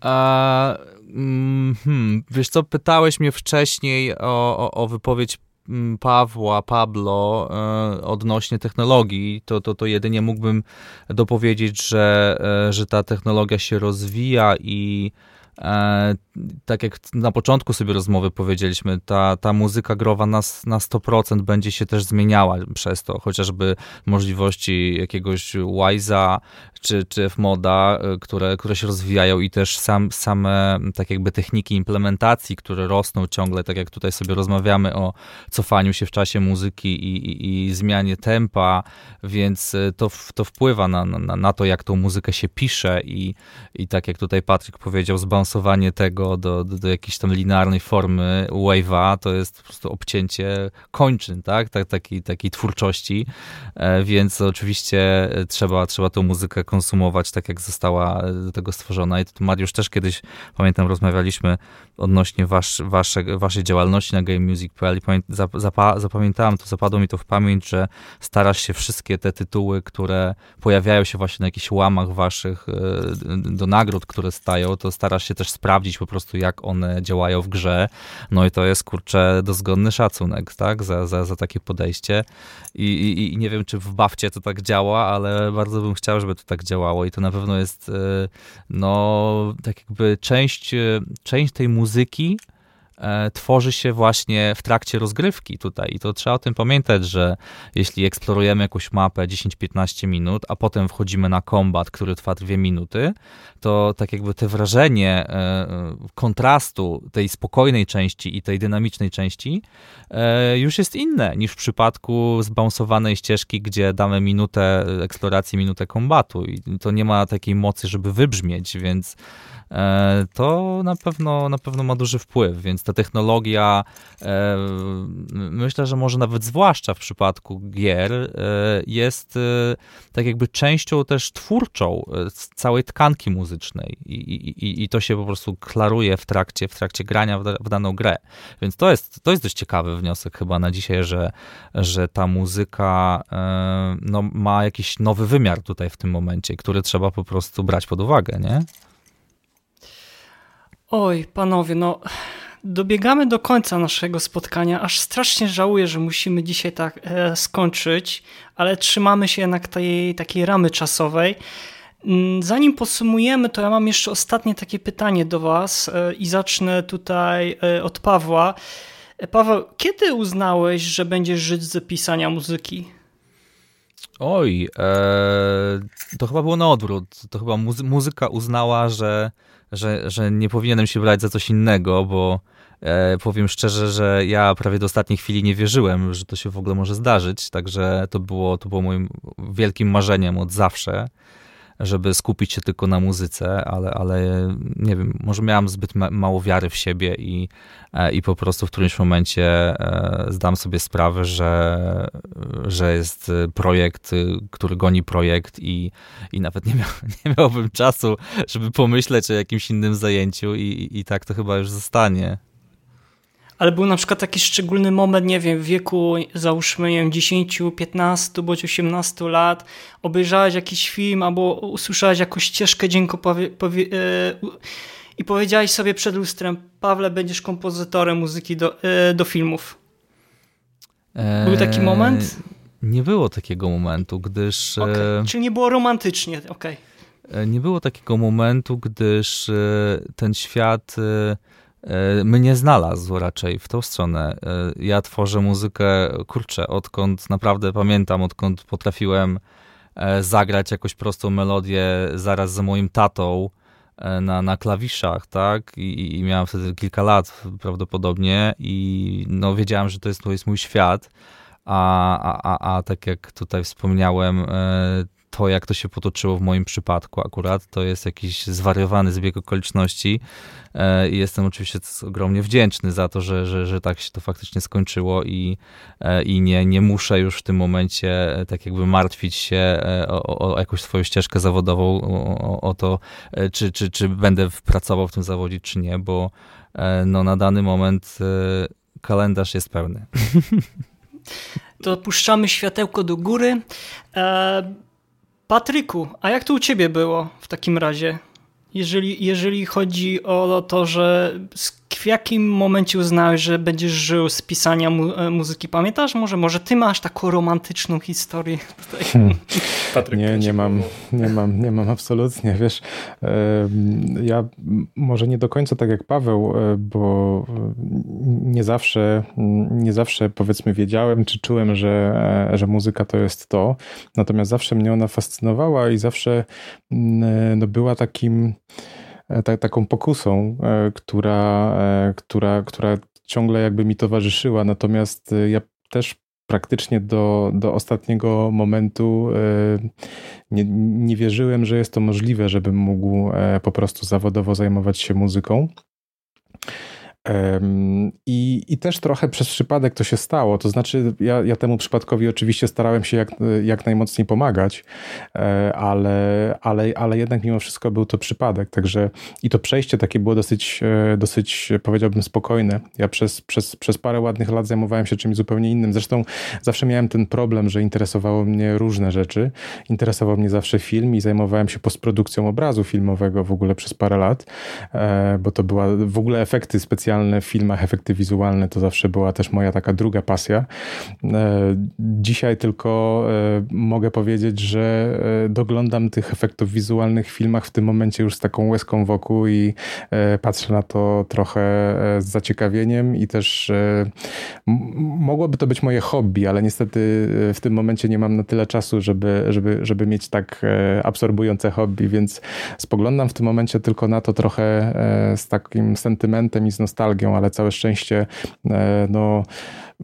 A, mm, hmm, wiesz co, pytałeś mnie wcześniej o, o, o wypowiedź Pawła, Pablo e, odnośnie technologii, to, to, to jedynie mógłbym dopowiedzieć, że, e, że ta technologia się rozwija i E, tak jak na początku sobie rozmowy powiedzieliśmy, ta, ta muzyka growa na, na 100% będzie się też zmieniała przez to, chociażby możliwości jakiegoś Wise'a czy, czy Fmoda, e, które, które się rozwijają i też sam, same tak jakby techniki implementacji, które rosną ciągle, tak jak tutaj sobie rozmawiamy o cofaniu się w czasie muzyki i, i, i zmianie tempa, więc e, to, to wpływa na, na, na to, jak tą muzykę się pisze i, i tak jak tutaj Patryk powiedział, zbalansowanie tego go do, do, do jakiejś tam linearnej formy wave'a, to jest po prostu obcięcie kończyn, tak? tak takiej, takiej twórczości, e, więc oczywiście trzeba, trzeba tą muzykę konsumować tak, jak została do tego stworzona. I tu Mariusz też kiedyś, pamiętam, rozmawialiśmy odnośnie wasz, wasze, waszej działalności na GameMusic.pl i zapamiętałem to, zapadło mi to w pamięć, że starasz się wszystkie te tytuły, które pojawiają się właśnie na jakichś łamach waszych e, do nagród, które stają, to starasz się też sprawdzić po prostu, jak one działają w grze. No i to jest, kurczę, dozgodny szacunek, tak, za, za, za takie podejście. I, i, I nie wiem, czy w Bawcie to tak działa, ale bardzo bym chciał, żeby to tak działało i to na pewno jest, e, no, tak jakby część, e, część tej muzyki, tworzy się właśnie w trakcie rozgrywki tutaj. I to trzeba o tym pamiętać, że jeśli eksplorujemy jakąś mapę 10-15 minut, a potem wchodzimy na kombat, który trwa 2 minuty, to tak jakby te wrażenie e, kontrastu tej spokojnej części i tej dynamicznej części e, już jest inne niż w przypadku zbaunsowanej ścieżki, gdzie damy minutę eksploracji, minutę kombatu. I to nie ma takiej mocy, żeby wybrzmieć, więc E, to na pewno, na pewno ma duży wpływ, więc ta technologia, e, myślę, że może nawet zwłaszcza w przypadku gier, e, jest tak jakby częścią też twórczą całej tkanki muzycznej i, i, i to się po prostu klaruje w trakcie, w trakcie grania w, w daną grę. Więc to jest, to jest dość ciekawy wniosek chyba na dzisiaj, że, że ta muzyka no, ma jakiś nowy wymiar tutaj w tym momencie, który trzeba po prostu brać pod uwagę, nie? Oj, panowie, no dobiegamy do końca naszego spotkania. Aż strasznie żałuję, że musimy dzisiaj tak e, skończyć, ale trzymamy się jednak tej takiej ramy czasowej. Mm, zanim podsumujemy, to ja mam jeszcze ostatnie takie pytanie do Was e, i zacznę tutaj e, od Pawła. E, Paweł, kiedy uznałeś, że będziesz żyć z pisania muzyki? Oj, e, to chyba było na odwrót. To chyba muzy muzyka uznała, że że, że nie powinienem się brać za coś innego, bo e, powiem szczerze, że ja prawie do ostatniej chwili nie wierzyłem, że to się w ogóle może zdarzyć, także to było, to było moim wielkim marzeniem od zawsze żeby skupić się tylko na muzyce, ale, ale nie wiem, może miałem zbyt mało wiary w siebie i, e, i po prostu w którymś momencie e, zdam sobie sprawę, że, że jest projekt, który goni projekt i, i nawet nie, miał, [laughs] nie miałbym czasu, żeby pomyśleć o jakimś innym zajęciu i, i tak to chyba już zostanie ale był na przykład taki szczególny moment, nie wiem, w wieku załóżmy, nie wiem, 10, 15 bądź 18 lat, obejrzałeś jakiś film albo usłyszałeś jakąś ścieżkę powie, e, i powiedziałeś sobie przed lustrem, Pawle, będziesz kompozytorem muzyki do, e, do filmów. Był taki moment? Nie było takiego momentu, gdyż... Okay. Czyli nie było romantycznie, okej. Okay. Nie było takiego momentu, gdyż e, ten świat E, mnie znalazł raczej w tą stronę. E, ja tworzę muzykę, kurczę, odkąd naprawdę pamiętam, odkąd potrafiłem e, zagrać jakąś prostą melodię zaraz za moim tatą na, na klawiszach, tak? I, I, miałem wtedy kilka lat prawdopodobnie i no wiedziałem, że to jest, to jest mój świat. A, a, a, a tak jak tutaj wspomniałem, to, jak to się potoczyło w moim przypadku akurat, to jest jakiś zwariowany zbieg okoliczności e, i jestem oczywiście ogromnie wdzięczny za to, że, że, że tak się to faktycznie skończyło i, e, i nie, nie muszę już w tym momencie e, tak jakby martwić się o, o jakąś swoją ścieżkę zawodową, o, o to, czy, czy, czy będę pracował w tym zawodzie, czy nie, bo no, na dany moment kalendarz jest pełny. [laughs] To puszczamy światełko do góry. Patryku, a jak to u ciebie było w takim razie? Jeżeli, jeżeli chodzi o to, że w jakim momencie uznałeś, że będziesz żył z pisania mu e, muzyki? Pamiętasz? Może, może ty masz taką romantyczną historię tutaj? Hmm. [laughs] Patryk, nie, nie mam, nie mam, nie mam absolutnie, wiesz. Ja może nie do końca tak jak Paweł, e, bo nie zawsze, nie zawsze powiedzmy wiedziałem, czy czułem, że, e, że muzyka to jest to. Natomiast zawsze mnie ona fascynowała i zawsze no, była takim tak, taką pokusą, e, która, e, która, która ciągle jakby mi towarzyszyła. Natomiast ja też praktycznie do, do ostatniego momentu nie, nie wierzyłem, że jest to możliwe, żebym mógł po prostu zawodowo zajmować się muzyką. I, I też trochę przez przypadek to się stało. To znaczy, ja, ja temu przypadkowi oczywiście starałem się jak, jak najmocniej pomagać, e, ale, ale, ale jednak mimo wszystko był to przypadek. Także i to przejście takie było dosyć, e, dosyć powiedziałbym, spokojne. Ja przez, przez, przez parę ładnych lat zajmowałem się czymś zupełnie innym. Zresztą zawsze miałem ten problem, że interesowało mnie różne rzeczy. Interesował mnie zawsze film i zajmowałem się postprodukcją obrazu filmowego w ogóle przez parę lat, e, bo to była w ogóle efekty specjalne specjalne w filmach, efekty wizualne to zawsze była też moja taka druga pasja. E, dzisiaj tylko e, mogę powiedzieć, że e, doglądam tych efektów wizualnych w filmach w tym momencie już z taką łezką wokół i patrzę na to trochę z zaciekawieniem i też mogłoby to być moje hobby, ale niestety w tym momencie nie mam na tyle czasu, żeby, żeby, żeby mieć tak absorbujące hobby, więc spoglądam w tym momencie tylko na to trochę z takim sentymentem i z nostalgią nostalgią, ale całe szczęście e, no,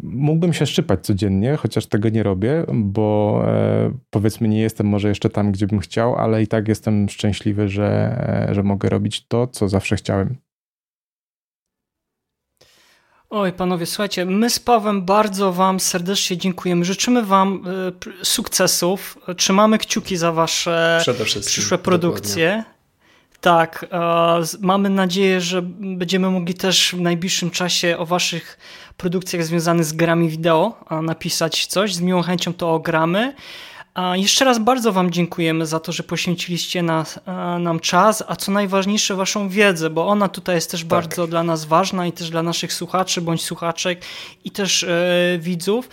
mógłbym się szczypać codziennie, chociaż tego nie robię, bo e, powiedzmy nie jestem może jeszcze tam, gdzie bym chciał, ale i tak jestem szczęśliwy, że, e, że mogę robić to, co zawsze chciałem. Oj, panowie, słuchajcie, my z Pawem bardzo wam serdecznie dziękujemy. Życzymy wam sukcesów. Trzymamy kciuki za wasze przyszłe produkcje. Dokładnie. Tak, mamy nadzieję, że będziemy mogli też w najbliższym czasie o waszych produkcjach związanych z grami wideo napisać coś. Z miłą chęcią to ogramy. A jeszcze raz bardzo Wam dziękujemy za to, że poświęciliście nas, nam czas, a co najważniejsze Waszą wiedzę, bo ona tutaj jest też tak. bardzo dla nas ważna i też dla naszych słuchaczy bądź słuchaczek i też e, widzów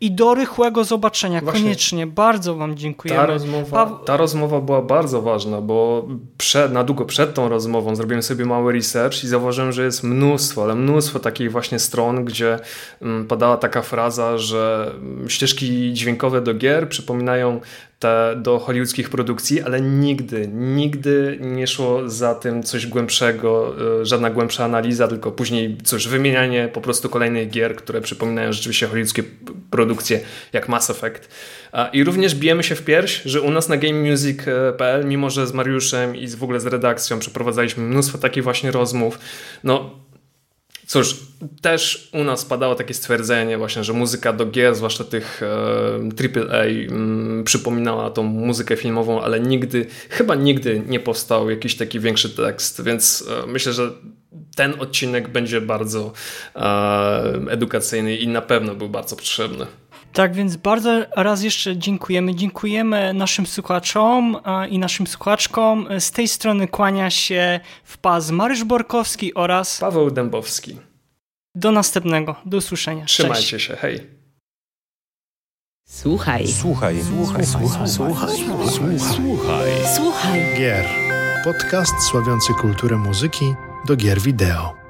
i do rychłego zobaczenia. Właśnie Koniecznie. Bardzo Wam dziękuję. Ta rozmowa, ta rozmowa była bardzo ważna, bo przed, na długo przed tą rozmową zrobiłem sobie mały research i zauważyłem, że jest mnóstwo, ale mnóstwo takich właśnie stron, gdzie mm, padała taka fraza, że mm, ścieżki dźwiękowe do gier przypominają te, do hollywoodzkich produkcji, ale nigdy, nigdy nie szło za tym coś głębszego, e, żadna głębsza analiza, tylko później coś wymienianie po prostu kolejnych gier, które przypominają rzeczywiście hollywoodzkie produkcje, jak Mass Effect. I również bijemy się w pierś, że u nas na gamemusic.pl, mimo że z Mariuszem i w ogóle z redakcją przeprowadzaliśmy mnóstwo takich właśnie rozmów, no Cóż, też u nas padało takie stwierdzenie właśnie, że muzyka do gier, zwłaszcza tych e, AAA, mm, przypominała tą muzykę filmową, ale nigdy, chyba nigdy nie powstał jakiś taki większy tekst, więc e, myślę, że ten odcinek będzie bardzo e, edukacyjny i na pewno był bardzo potrzebny. Tak więc bardzo raz jeszcze dziękujemy. Dziękujemy naszym słuchaczom i naszym słuchaczkom. Z tej strony kłania się w pas Mariusz Borkowski oraz Paweł Dębowski. Do następnego. Do usłyszenia. Trzymajcie Cześć. się. Hej. Słuchaj. Słuchaj. Słuchaj. Słuchaj. Słuchaj. Słuchaj. Słuchaj. Słuchaj. Gier. Podcast sławiący kulturę muzyki do gier wideo.